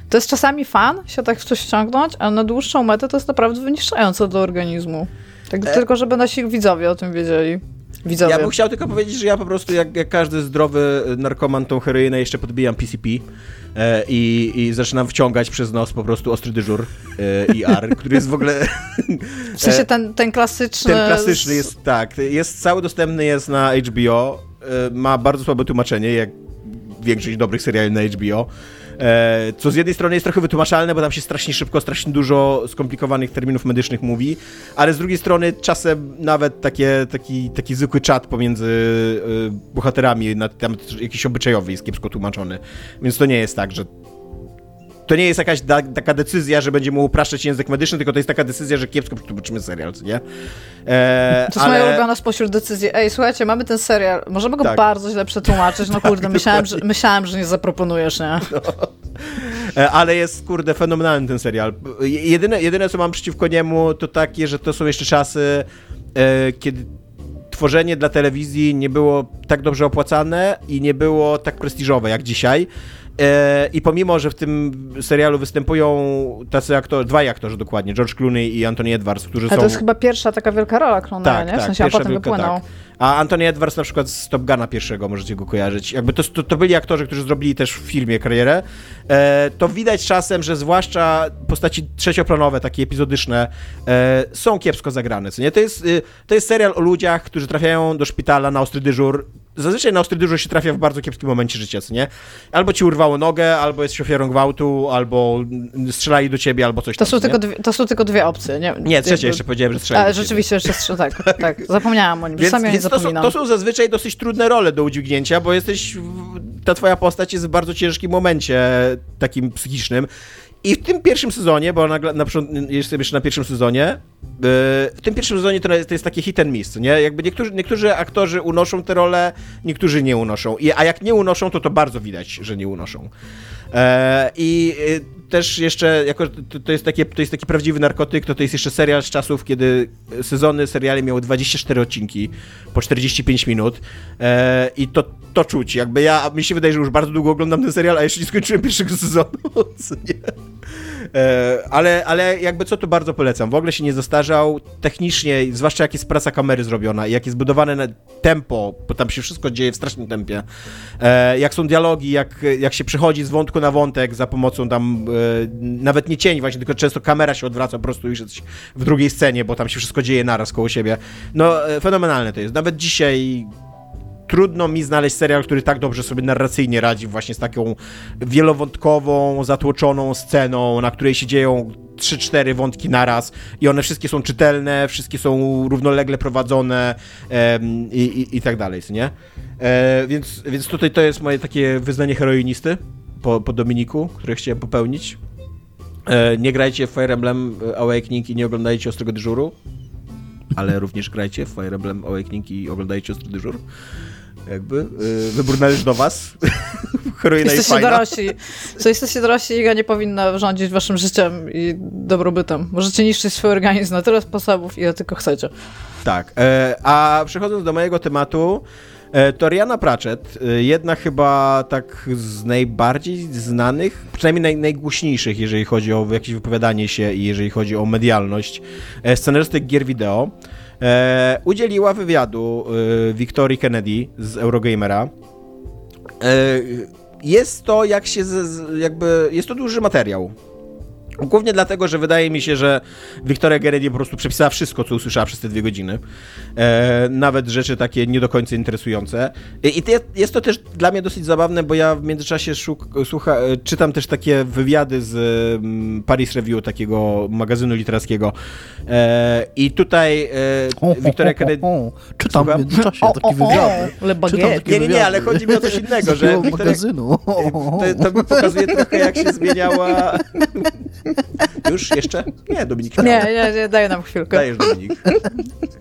to jest czasami fan się tak w coś wciągnąć, a na dłuższą metę to jest naprawdę wyniszczające dla organizmu. Tak,
E-
Tylko żeby nasi widzowie o tym wiedzieli. Widzowie.
Ja bym chciał tylko powiedzieć, że ja po prostu jak, jak każdy zdrowy narkoman tą heroinę jeszcze podbijam PCP e, i, i zaczynam wciągać przez nos po prostu ostry dyżur e, IR, który jest w ogóle...
W sensie ten, ten klasyczny...
Ten klasyczny jest, tak, jest cały dostępny jest na HBO, e, ma bardzo słabe tłumaczenie, jak większość dobrych seriali na HBO. E, Co z jednej strony jest trochę wytłumaczalne, bo tam się strasznie szybko, strasznie dużo skomplikowanych terminów medycznych mówi, ale z drugiej strony czasem nawet takie, taki, taki zwykły czat pomiędzy e, bohaterami, temat jakiś obyczajowy jest kiepsko tłumaczony. Więc to nie jest tak, że to nie jest jakaś da, taka decyzja, że będziemy upraszczać język medyczny, tylko to jest taka decyzja, że kiepsko przetłumaczymy serial, co nie? E,
To jest moja ulubiona spośród decyzji. Ej, słuchajcie, mamy ten serial, możemy go
Tak.
bardzo źle przetłumaczyć. No kurde, myślałem, że, myślałem, że nie zaproponujesz, nie?
E, Ale jest, kurde, fenomenalny ten serial. Jedyne, jedyne, co mam przeciwko niemu, to takie, że to są jeszcze czasy, e, kiedy tworzenie dla telewizji nie było tak dobrze opłacane i nie było tak prestiżowe jak dzisiaj. E, I pomimo, że w tym serialu występują tacy aktorzy, dwaj aktorzy dokładnie, George Clooney i Anthony Edwards, którzy
Ale
są...
to jest chyba pierwsza taka wielka rola Clooney'a,
Tak,
nie?
tak,
W sensie, a
pierwsza
potem wypłynął.
tak. A Anthony Edwards na przykład z Top Guna pierwszego możecie go kojarzyć. Jakby to, to, to byli aktorzy, którzy zrobili też w filmie karierę. E, to widać czasem, że zwłaszcza postaci trzecioplanowe, takie epizodyczne, e, są kiepsko zagrane. Co nie? To, jest, y, to jest serial o ludziach, którzy trafiają do szpitala na ostry dyżur. Zazwyczaj na ostry dyżur się trafia w bardzo kiepskim momencie życia, co nie? Albo ci urwało nogę, albo jesteś ofiarą gwałtu, albo strzelali do ciebie, albo coś
To
tam,
są, tylko dwie, to są tylko dwie opcje, nie?
Nie, trzecia
Jakby-
jeszcze powiedziałem, że strzelali ciebie.
rzeczywiście jeszcze strzel, tak, tak. Zapomniałam o nim.
Więc,
nie
więc to, są, to są zazwyczaj dosyć trudne role do udźwignięcia, bo jesteś. Ta twoja postać jest w bardzo ciężkim momencie takim psychicznym. I w tym pierwszym sezonie, bo na, na, jestem jeszcze na pierwszym sezonie, yy, w tym pierwszym sezonie to jest, to jest takie hit and miss, nie? Jakby niektórzy, niektórzy aktorzy unoszą te role, niektórzy nie unoszą. I, a jak nie unoszą, to to bardzo widać, że nie unoszą. E, I y, też jeszcze, jako to, to, jest takie, to jest taki prawdziwy narkotyk, to to jest jeszcze serial z czasów, kiedy sezony seriali miały 24 odcinki po 45 minut e, i to, to czuć. Jakby ja, mi się wydaje, że już bardzo długo oglądam ten serial, a jeszcze nie skończyłem pierwszego sezonu. E, ale, ale jakby co tu bardzo polecam. W ogóle się nie zastarzał technicznie, zwłaszcza jak jest praca kamery zrobiona i jak jest budowane tempo, bo tam się wszystko dzieje w strasznym tempie. E, jak są dialogi, jak, jak się przechodzi z wątku na wątek za pomocą tam e, nawet nie cień właśnie, tylko często kamera się odwraca po prostu już w drugiej scenie, bo tam się wszystko dzieje naraz koło siebie. No e, fenomenalne to jest. Nawet dzisiaj trudno mi znaleźć serial, który tak dobrze sobie narracyjnie radzi właśnie z taką wielowątkową, zatłoczoną sceną, na której się dzieją 3-4 wątki naraz i one wszystkie są czytelne, wszystkie są równolegle prowadzone i, i, i tak dalej, nie? E, więc, więc tutaj to jest moje takie wyznanie heroinisty po, po Dominiku, które chciałem popełnić. E, nie grajcie w Fire Emblem Awakening i nie oglądajcie Ostrego Dyżuru, ale również grajcie w Fire Emblem Awakening i oglądajcie Ostry Dyżur. Jakby. y, Wybór należy do was. Heroina jest
Jesteście
fajna.
dorośli. Co jesteście dorośli, Iga nie powinna rządzić waszym życiem i dobrobytem. Możecie niszczyć swój organizm na tyle sposobów, ile tylko chcecie.
Tak. E, a przechodząc do mojego tematu, e, to Rihanna Pratchett, e, jedna chyba tak z najbardziej znanych, przynajmniej naj, najgłośniejszych, jeżeli chodzi o jakieś wypowiadanie się i jeżeli chodzi o medialność, e, scenarystek gier wideo, udzieliła wywiadu Victorii Kennedy z Eurogamera. Jest to, jak się, z- jakby, jest to duży materiał. Głównie dlatego, że wydaje mi się, że Wiktoria Kennedy po prostu przepisała wszystko, co usłyszała przez te dwie godziny. E, nawet rzeczy takie nie do końca interesujące. I, i to jest, to też dla mnie dosyć zabawne, bo ja w międzyczasie szuk, słucha, e, czytam też takie wywiady z mm, Paris Review, takiego magazynu literackiego. E, I tutaj e, Wiktoria Kennedy...
Czytam w
Słucham?
międzyczasie taki wywiad.
Nie, nie, nie,
wywiady.
ale chodzi mi o coś innego, że
magazynu.
to, to mi pokazuje trochę, jak się zmieniała... Już? Jeszcze? Nie, Dominik.
Nie, nie, nie, daj nam chwilkę.
Dajesz, Dominik.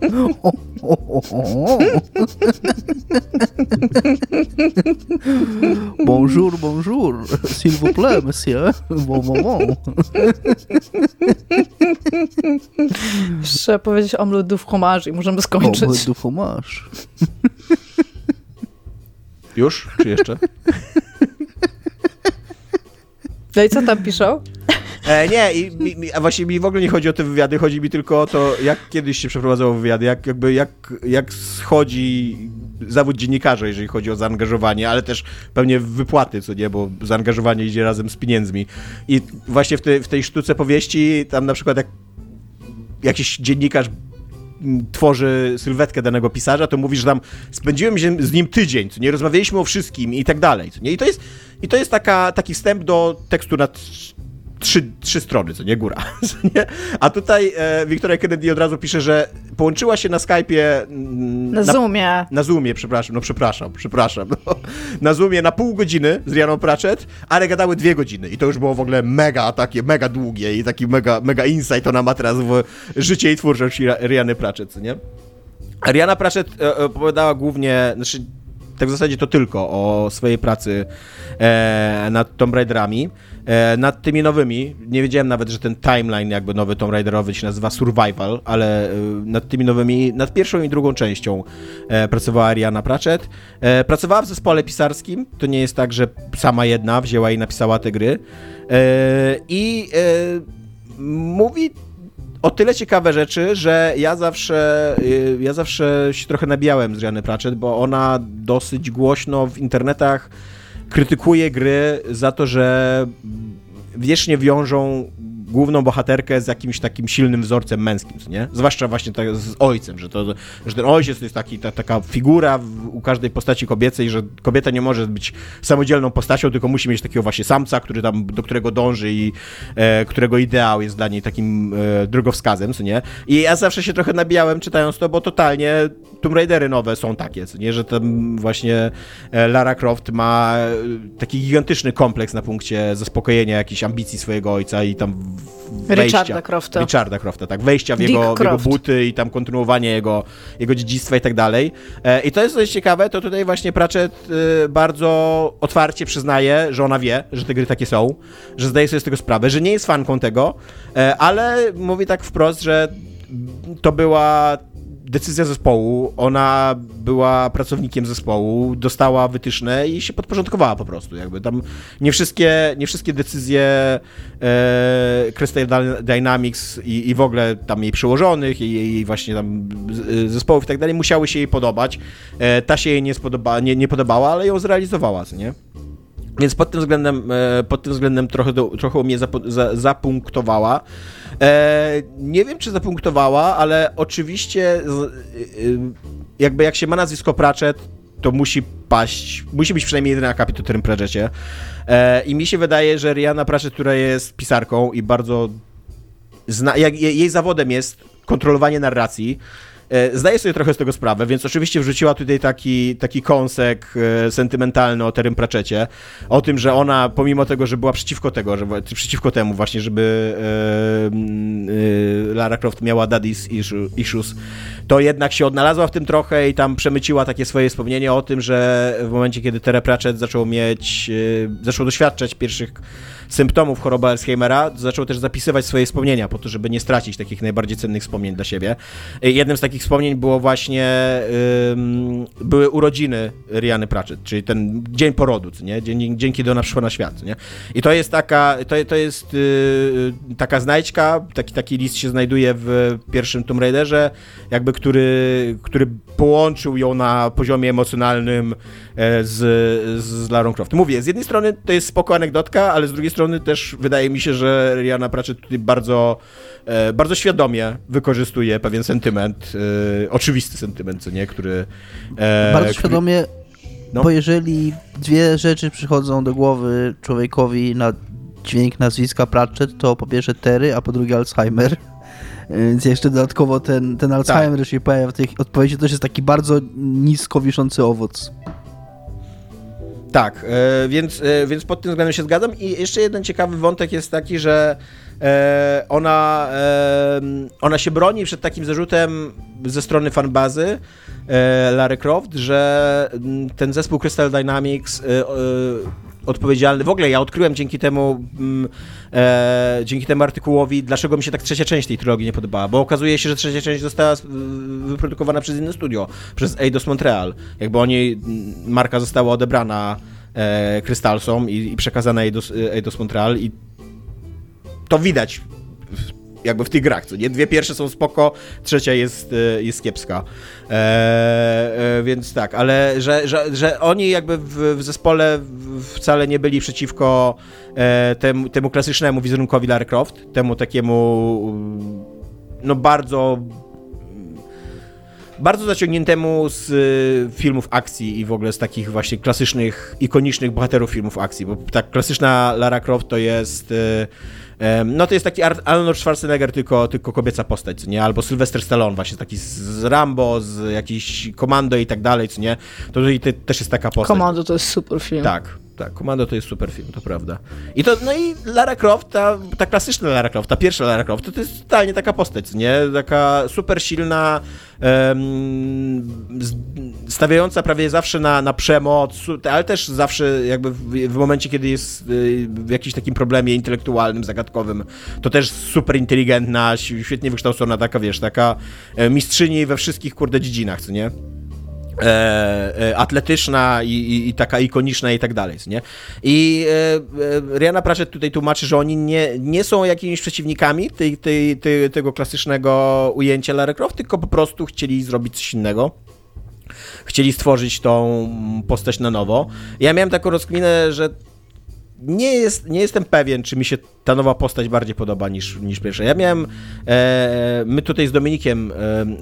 Bon Bonjour, bonjour, s'il vous plaît, monsieur. Bon moment.
Trzeba powiedzieć omelette du fromage i możemy skończyć.
Omelette du fromage.
Już? Czy jeszcze?
No i co tam piszą?
E, nie, i, mi, a właśnie mi w ogóle nie chodzi o te wywiady, chodzi mi tylko o to, jak kiedyś się przeprowadzało wywiady, jak, jakby, jak, jak schodzi zawód dziennikarza, jeżeli chodzi o zaangażowanie, ale też pewnie wypłaty, co nie, bo zaangażowanie idzie razem z pieniędzmi. I właśnie w, te, w tej sztuce powieści, tam na przykład jak jakiś dziennikarz tworzy sylwetkę danego pisarza, to mówi, że tam spędziłem z nim tydzień, co nie rozmawialiśmy o wszystkim i tak dalej. Co nie? I to jest, i to jest taka, taki wstęp do tekstu na trzy, trzy strony, co nie góra. Co nie? A tutaj e, Victoria Kennedy od razu pisze, że połączyła się na Skype'ie mm,
Na Zoomie.
na Zoomie, przepraszam, no przepraszam, przepraszam. No. Na Zoomie na pół godziny z Rianą Pratchett, ale gadały dwie godziny i to już było w ogóle mega takie, mega długie i taki mega, mega insight ona ma teraz w życie i twórczość Ria- Riany Pratchett, co nie? Riana Pratchett e, opowiadała głównie, znaczy tak w zasadzie to tylko o swojej pracy e, nad Tomb Raiderami. E, nad tymi nowymi, nie wiedziałem nawet, że ten timeline jakby nowy Tomb Raiderowy się nazywa Survival, ale e, nad tymi nowymi, nad pierwszą i drugą częścią e, pracowała Riana Pratchett. Pracowała w zespole pisarskim, to nie jest tak, że sama jedna wzięła i napisała te gry. I mówi o tyle ciekawe rzeczy, że ja zawsze, ja zawsze się trochę nabijałem z Riany Pratchett, bo ona dosyć głośno w internetach krytykuje gry za to, że wiecznie wiążą główną bohaterkę z jakimś takim silnym wzorcem męskim, nie? Zwłaszcza właśnie tak z ojcem, że, to, że ten ojciec to jest taki, ta, taka figura w, u każdej postaci kobiecej, że kobieta nie może być samodzielną postacią, tylko musi mieć takiego właśnie samca, który tam, do którego dąży i e, którego ideał jest dla niej takim e, drogowskazem, co nie? I ja zawsze się trochę nabijałem czytając to, bo totalnie Tomb Raidery nowe są takie, co nie? Że tam właśnie e, Lara Croft ma e, taki gigantyczny kompleks na punkcie zaspokojenia jakichś ambicji swojego ojca i tam wejścia.
Richarda Crofta.
Richarda Crofta, tak. Wejścia w jego, w jego buty i tam kontynuowanie jego, jego dziedzictwa i tak dalej. E, I to jest dość ciekawe, to tutaj właśnie Pratchett e, bardzo otwarcie przyznaje, że ona wie, że te gry takie są, że zdaje sobie z tego sprawę, że nie jest fanką tego, e, ale mówi tak wprost, że to była decyzja zespołu, ona była pracownikiem zespołu, dostała wytyczne i się podporządkowała po prostu, jakby tam nie wszystkie, nie wszystkie decyzje e, Crystal Dy- Dynamics i, i w ogóle tam jej przełożonych i jej właśnie tam z- zespołów i tak dalej musiały się jej podobać. E, ta się jej nie, spodoba, nie, nie podobała, ale ją zrealizowała, nie? Więc pod tym względem, e, pod tym względem trochę, do, trochę mnie zapu, za, zapunktowała. E, nie wiem, czy zapunktowała, ale oczywiście y, jakby jak się ma nazwisko Pratchett, to musi paść, musi być przynajmniej jeden akapit o tym Pratchetcie. E, I mi się wydaje, że Rihanna Pratchett, która jest pisarką i bardzo zna, jej zawodem jest kontrolowanie narracji. E, Zdaje sobie trochę z tego sprawę, więc oczywiście wrzuciła tutaj taki, taki kąsek e, sentymentalny o Terym Pratchetcie, o tym, że ona, pomimo tego, że była przeciwko tego, że, przeciwko temu właśnie, żeby e, Lara Croft miała daddy's issue- issues, to jednak się odnalazła w tym trochę i tam przemyciła takie swoje wspomnienie o tym, że w momencie, kiedy Terry Pratchett zaczął mieć, zaczął doświadczać pierwszych symptomów choroby Alzheimera, zaczął też zapisywać swoje wspomnienia po to, żeby nie stracić takich najbardziej cennych wspomnień dla siebie. Jednym z takich wspomnień było właśnie ym, były urodziny Riany Pratchett, czyli ten dzień porodu, nie? Dzień, dzień kiedy ona przyszła na świat, nie? I to jest taka, to, to jest yy, taka znajdźka, taki, taki list się znajduje w pierwszym Tomb Raiderze, jakby który, który połączył ją na poziomie emocjonalnym z, z Larą Croft. Mówię, z jednej strony to jest spoko anegdotka, ale z drugiej strony też wydaje mi się, że Rihanna Pratchett tutaj bardzo, e, bardzo świadomie wykorzystuje pewien sentyment, e, oczywisty sentyment, co nie, który... E,
Bardzo
który-
świadomie,
No.
bo jeżeli dwie rzeczy przychodzą do głowy człowiekowi na dźwięk nazwiska Pratchett, to po pierwsze Terry, a po drugie Alzheimer. Więc jeszcze dodatkowo ten, ten Alzheimer, który się pojawia w tej odpowiedzi, to też jest taki bardzo nisko wiszący owoc.
Tak, e, więc, e, więc pod tym względem się zgadzam. I jeszcze jeden ciekawy wątek jest taki, że e, ona, ona się broni przed takim zarzutem ze strony fanbazy Larry Croft, że ten zespół Crystal Dynamics odpowiedzialny. W ogóle ja odkryłem dzięki temu, mm, e, dzięki temu artykułowi, dlaczego mi się tak trzecia część tej trylogii nie podobała, bo okazuje się, że trzecia część została wyprodukowana przez inne studio, przez Eidos Montreal. Jakby oni, marka została odebrana e, Crystalsom i, i przekazana Eidos, Eidos Montreal i to widać jakby w tych grach, co nie? Dwie pierwsze są spoko, trzecia jest, e, jest kiepska. E, e, więc tak, ale że, że, że oni jakby w, w zespole wcale nie byli przeciwko e, temu, temu klasycznemu wizerunkowi Lara Croft, temu takiemu no bardzo bardzo zaciągniętemu z y, filmów akcji i w ogóle z takich właśnie klasycznych, ikonicznych bohaterów filmów akcji, bo tak klasyczna Lara Croft to jest no to jest taki Arnold Schwarzenegger, tylko, tylko kobieca postać, co nie? Albo Sylvester Stallone, właśnie taki z Rambo, z jakiś Komando i tak dalej, co nie? To tutaj też jest taka postać.
Komando to jest super film.
Tak, tak, Komando to jest super film, to prawda. I to, no i Lara Croft, ta, ta klasyczna Lara Croft, ta pierwsza Lara Croft, to, to jest totalnie taka postać, nie? Taka super silna, stawiająca prawie zawsze na, na przemoc, ale też zawsze jakby w, w momencie, kiedy jest y, w jakimś takim problemie intelektualnym, zagadkowym, to też super inteligentna, świetnie wykształcona, taka, wiesz, taka e, mistrzyni we wszystkich, kurde, dziedzinach, co nie? E, e, atletyczna i, i, i, taka ikoniczna i tak dalej, nie? I e, e, Rihanna Pratchett tutaj tłumaczy, że oni nie, nie są jakimiś przeciwnikami tej, tego klasycznego ujęcia Lara Croft, tylko po prostu chcieli zrobić coś innego. Chcieli stworzyć tą postać na nowo. Ja miałem taką rozkminę, że nie, jest, nie jestem pewien, czy mi się ta nowa postać bardziej podoba niż, niż pierwsza. Ja miałem, e, my tutaj z Dominikiem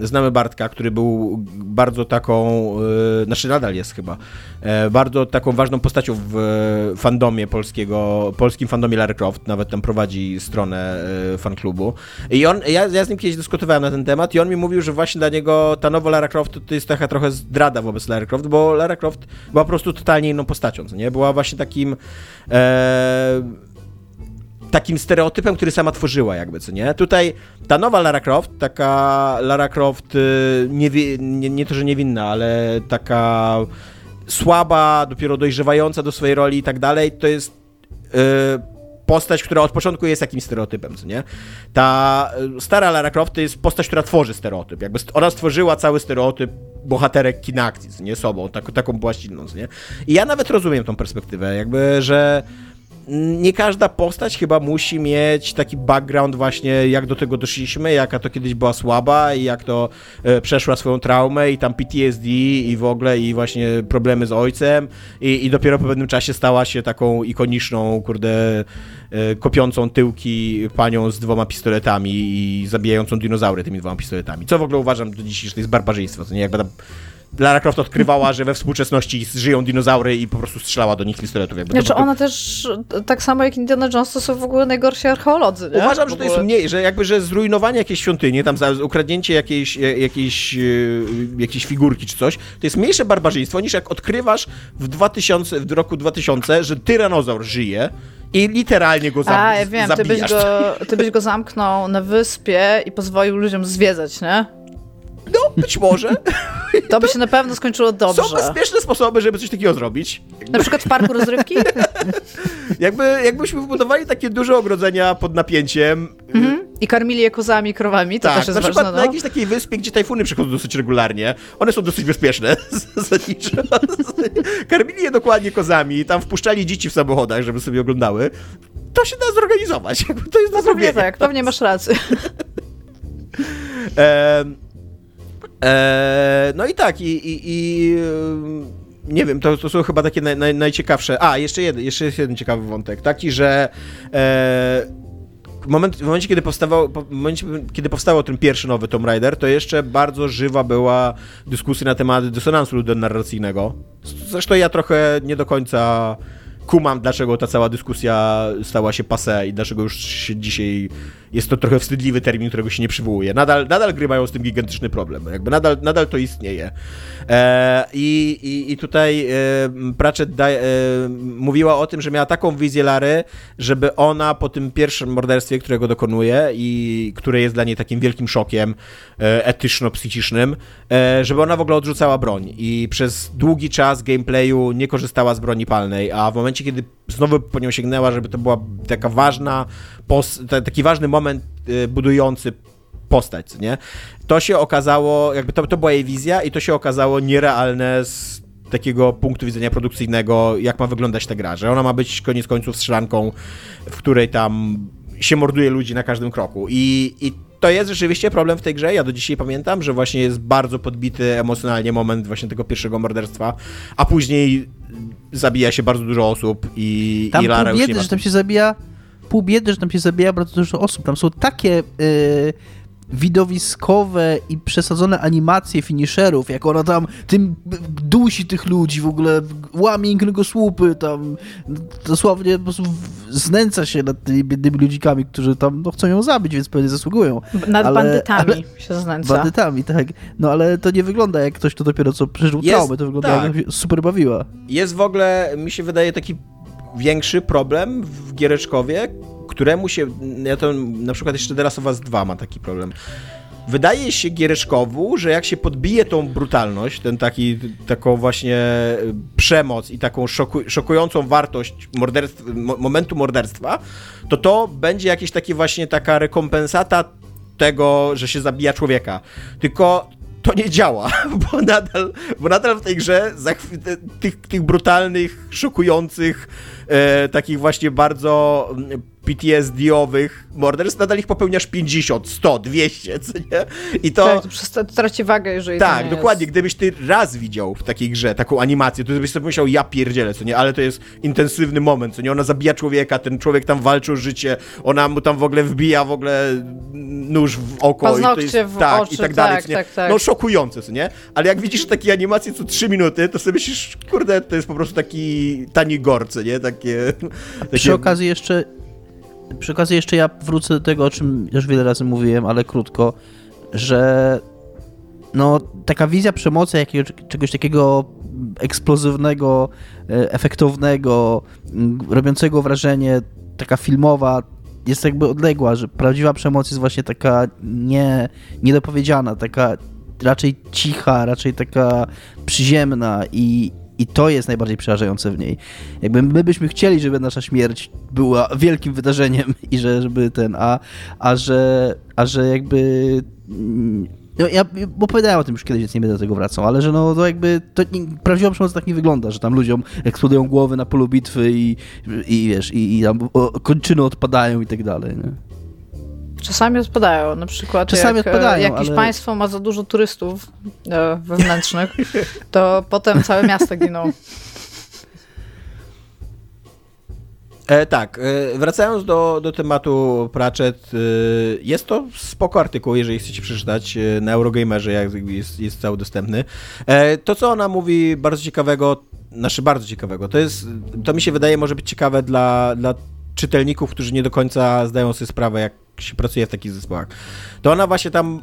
e, znamy Bartka, który był bardzo taką, e, znaczy nadal jest chyba, e, bardzo taką ważną postacią w fandomie polskiego, polskim fandomie Lara Croft, nawet tam prowadzi stronę e, fanklubu. I on, ja, ja z nim kiedyś dyskutowałem na ten temat i on mi mówił, że właśnie dla niego ta nowa Lara Croft to jest taka trochę zdrada wobec Lara Croft, bo Lara Croft była po prostu totalnie inną postacią, nie? Była właśnie takim e, takim stereotypem, który sama tworzyła, jakby, co nie? Tutaj ta nowa Lara Croft, taka Lara Croft, y, nie, nie, nie to, że niewinna, ale taka słaba, dopiero dojrzewająca do swojej roli i tak dalej, to jest yy, postać, która od początku jest jakimś stereotypem, co nie? Ta y, stara Lara Croft to jest postać, która tworzy stereotyp, jakby ona stworzyła cały stereotyp bohaterek kina akcji, nie sobą, tak, taką była nie? I ja nawet rozumiem tą perspektywę, jakby, że nie każda postać chyba musi mieć taki background właśnie, jak do tego doszliśmy, jaka to kiedyś była słaba i jak to e, przeszła swoją traumę i tam PTSD i w ogóle i właśnie problemy z ojcem i, i dopiero po pewnym czasie stała się taką ikoniczną, kurde, e, kopiącą tyłki panią z dwoma pistoletami i zabijającą dinozaury tymi dwoma pistoletami. Co w ogóle uważam do że to jest barbarzyństwo, to nie jakby tam Lara Croft odkrywała, że we współczesności żyją dinozaury i po prostu strzelała do nich pistoletów. Jakby
znaczy to, ona też, tak samo jak Indiana Jones, to są w ogóle najgorsi archeolodzy, nie?
Uważam, że to jest mniej, że jakby, że zrujnowanie jakiejś świątyni, tam ukradnięcie jakiejś, jakiejś, e, jakiejś figurki czy coś, to jest mniejsze barbarzyństwo niż jak odkrywasz w, 2000, w roku 2000, że tyranozaur żyje, i literalnie go zabijasz. A, ja wiem,
ty byś, go, ty byś go zamknął na wyspie i pozwolił ludziom zwiedzać, nie?
No, być może.
To by się na pewno skończyło dobrze.
Są bezpieczne sposoby, żeby coś takiego zrobić.
Na przykład w parku rozrywki?
Jakby, jakbyśmy wybudowali takie duże ogrodzenia pod napięciem. Mhm.
I karmili je kozami krowami, to tak, też jest
na
przykład ważne,
no. na jakiejś takiej wyspie, gdzie tajfuny przychodzą dosyć regularnie. One są dosyć bezpieczne. Karmili je dokładnie kozami, tam wpuszczali dzieci w samochodach, żeby sobie oglądały. To się da zorganizować. To jest
no, pewnie tak, pewnie masz rację.
Eee, no i tak, i, i, i nie wiem, to, to są chyba takie naj, naj, najciekawsze. A, jeszcze jeden, jeszcze jest jeden ciekawy wątek, taki, że e, moment, w momencie, kiedy powstawał, w momencie, kiedy powstało ten pierwszy nowy Tomb Raider, to jeszcze bardzo żywa była dyskusja na temat dysonansu ludonarracyjnego. Zresztą ja trochę nie do końca kumam, dlaczego ta cała dyskusja stała się passé i dlaczego już się dzisiaj jest to trochę wstydliwy termin, którego się nie przywołuje. Nadal, nadal gry mają z tym gigantyczny problem. Jakby nadal, nadal to istnieje. E, i, i, tutaj e, Pratchett da, e, mówiła o tym, że miała taką wizję Lary, żeby ona po tym pierwszym morderstwie, którego dokonuje i które jest dla niej takim wielkim szokiem e, etyczno-psychicznym, e, żeby ona w ogóle odrzucała broń. I przez długi czas gameplayu nie korzystała z broni palnej, a w momencie kiedy znowu po nią sięgnęła, żeby to była taka ważna, taki ważny moment y, budujący postać, nie? To się okazało, jakby to, to była jej wizja i to się okazało nierealne z takiego punktu widzenia produkcyjnego, jak ma wyglądać ta gra, że ona ma być koniec końców strzelanką, w której tam się morduje ludzi na każdym kroku i, i to jest rzeczywiście problem w tej grze. Ja do dzisiaj pamiętam, że właśnie jest bardzo podbity emocjonalnie moment właśnie tego pierwszego morderstwa, a później zabija się bardzo dużo osób i,
tam
i Lara
pół
biedy,
że tam się zabija pół biedy, że tam się zabija bardzo dużo osób. Tam są takie yy, widowiskowe i przesadzone animacje finisherów, jak ona tam tym dusi tych ludzi w ogóle, łamie słupy, tam dosłownie po prostu znęca się nad tymi biednymi ludzikami, którzy tam no, chcą ją zabić, więc pewnie zasługują.
Nad ale, bandytami ale, się znęca.
Bandytami, tak. No ale to nie wygląda jak ktoś, kto dopiero co przeżył jest, traumę, to wygląda tak. jak super bawiła.
Jest w ogóle, mi się wydaje, taki większy problem w Giereczkowie, któremu się, ja to na przykład jeszcze Last of Us 2 ma taki problem. Wydaje się Giereszkowu, że jak się podbije tą brutalność, ten taki, taką właśnie e, przemoc i taką szoku, szokującą wartość morderstw, momentu morderstwa, to to będzie jakieś takie właśnie taka rekompensata tego, że się zabija człowieka. Tylko to nie działa, bo nadal, bo nadal w tej grze tych, tych brutalnych, szokujących, e, takich właśnie bardzo PTSD-owych morderstw, nadal ich popełniasz 50, 100, 200, co nie?
I to... Tak, to traci wagę, jeżeli
Tak, dokładnie. Jest. Gdybyś ty raz widział w takiej grze taką animację, to byś sobie myślał, ja pierdzielę, co nie? Ale to jest intensywny moment, co nie? Ona zabija człowieka, ten człowiek tam walczy o życie, ona mu tam w ogóle wbija w ogóle nóż w oko.
Paznokcie
i to jest,
w
tak,
oczy,
i tak dalej,
tak, tak, tak.
No szokujące, co nie? Ale jak widzisz takie animacje co 3 minuty, to sobie myślisz, kurde, to jest po prostu taki tani gorce, nie? Takie...
takie... Przy okazji jeszcze przy okazji jeszcze ja wrócę do tego, o czym już wiele razy mówiłem, ale krótko, że no, taka wizja przemocy, jakiegoś, czegoś takiego eksplozywnego, e, efektownego, robiącego wrażenie, taka filmowa, jest jakby odległa, że prawdziwa przemoc jest właśnie taka nie, niedopowiedziana, taka raczej cicha, raczej taka przyziemna i, i to jest najbardziej przerażające w niej. Jakby my byśmy chcieli, żeby nasza śmierć była wielkim wydarzeniem i że, żeby ten, a, a że, a że jakby mm, no, ja opowiadałem o tym już kiedyś, więc nie będę do tego wracał, ale że no to jakby to nie, prawdziwa przemoc tak nie wygląda, że tam ludziom eksplodują głowy na polu bitwy i, i wiesz, i, i tam o, kończyny odpadają i tak dalej, nie?
Czasami odpadają, na przykład Czasami jak e, odpadają, jakieś ale... państwo ma za dużo turystów e, wewnętrznych, to potem całe miasto giną.
E, tak, e, wracając do, do tematu Pratchett, e, jest to spoko artykuł, jeżeli chcecie przeczytać e, na Eurogamerze, jak jest, jest cały dostępny. to, co ona mówi bardzo ciekawego, znaczy bardzo ciekawego, to jest, to mi się wydaje może być ciekawe dla, dla czytelników, którzy nie do końca zdają sobie sprawę, jak się pracuje w takich zespołach. To ona właśnie tam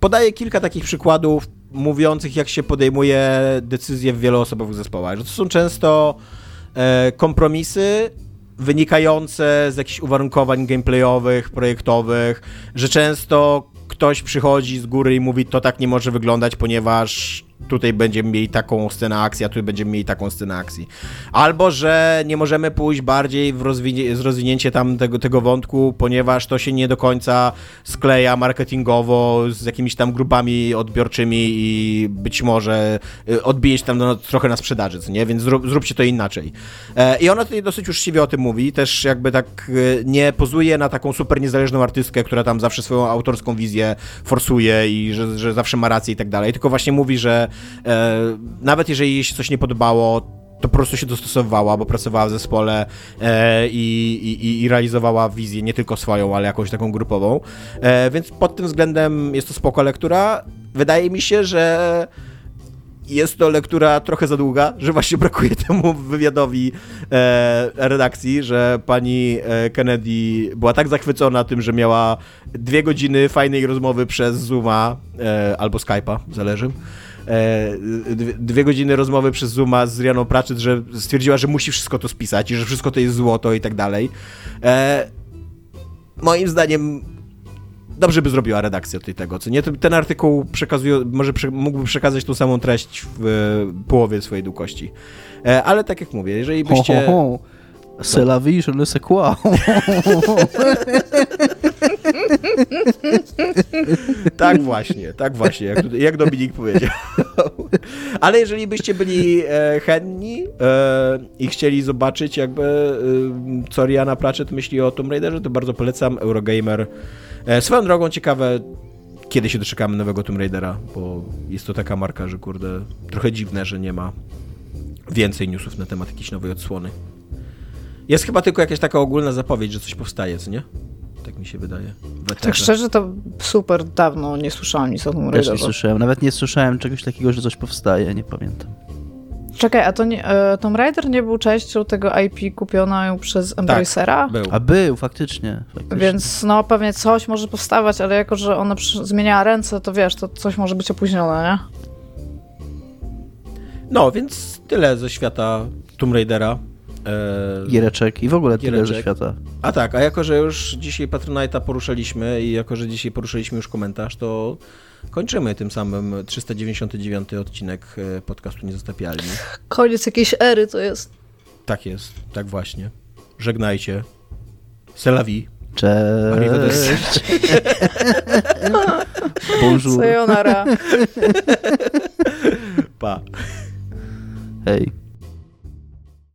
podaje kilka takich przykładów mówiących, jak się podejmuje decyzje w wieloosobowych zespołach. Że to są często e, kompromisy wynikające z jakichś uwarunkowań gameplayowych, projektowych, że często ktoś przychodzi z góry i mówi, to tak nie może wyglądać, ponieważ tutaj będziemy mieli taką scenę akcji, a tu będziemy mieli taką scenę akcji. Albo, że nie możemy pójść bardziej w rozwinie, z rozwinięcie tam tego, tego wątku, ponieważ to się nie do końca skleja marketingowo z jakimiś tam grupami odbiorczymi i być może y, odbije się tam no, trochę na sprzedaży, nie? Więc zrób, zróbcie to inaczej. E, I ona tutaj dosyć uczciwie o tym mówi, też jakby tak y, nie pozuje na taką super niezależną artystkę, która tam zawsze swoją autorską wizję forsuje i że, że zawsze ma rację i tak dalej, tylko właśnie mówi, że e, nawet jeżeli jej się coś nie podobało, to po prostu się dostosowywała, bo pracowała w zespole e, i, i, i, realizowała wizję nie tylko swoją, ale jakąś taką grupową. E, więc pod tym względem jest to spoko lektura. Wydaje mi się, że jest to lektura trochę za długa, że właśnie brakuje temu wywiadowi e, redakcji, że pani e, Kennedy była tak zachwycona tym, że miała dwie godziny fajnej rozmowy przez Zooma e, albo Skype'a, zależy dwie godziny rozmowy przez Zooma z Rianą Pratchett, że stwierdziła, że musi wszystko to spisać i że wszystko to jest złoto i tak dalej. E, moim zdaniem dobrze by zrobiła redakcja tutaj tego, co nie? Ten artykuł przekazuje, może prze, mógłby przekazać tą samą treść w e, połowie swojej długości. E, ale tak jak mówię, jeżeli byście...
Ho, ho, ho. C'est la vie, je ne sais quoi.
Tak właśnie, tak właśnie, jak, jak Dominik powiedział. Ale jeżeli byście byli e, chętni e, i chcieli zobaczyć jakby e, co Rihanna Pratchett myśli o Tomb Raiderze, to bardzo polecam Eurogamer. E, swoją drogą ciekawe, kiedy się doczekamy nowego Tomb Raidera, bo jest to taka marka, że kurde, trochę dziwne, że nie ma więcej newsów na temat jakiejś nowej odsłony. Jest chyba tylko jakaś taka ogólna zapowiedź, że coś powstaje, co nie? Tak mi się wydaje.
Tak szczerze, to super dawno nie słyszałam nic o tym
Też nie
Raiderze.
słyszałem. Nawet nie słyszałem czegoś takiego, że coś powstaje, nie pamiętam.
Czekaj, a to nie, e, Tomb Raider nie był częścią tego IP kupioną przez Embracera?
Był.
A był, faktycznie. faktycznie.
Więc no pewnie coś może powstawać, ale jako, że ona zmieniała ręce, to wiesz, to coś może być opóźnione, nie?
No, więc tyle ze świata Tomb Raidera. E,
Giereczek i w ogóle tyle, że
Giereczek.
świata.
A tak, a jako, że już dzisiaj Patronite'a poruszaliśmy i jako, że dzisiaj poruszyliśmy już komentarz, to kończymy tym samym 399 odcinek e, podcastu Niezatapialni.
Koniec jakiejś ery to jest.
Tak jest, tak właśnie. Żegnajcie. Selawi.
Cześć. Bonjour.
Sayonara.
Pa.
Hej.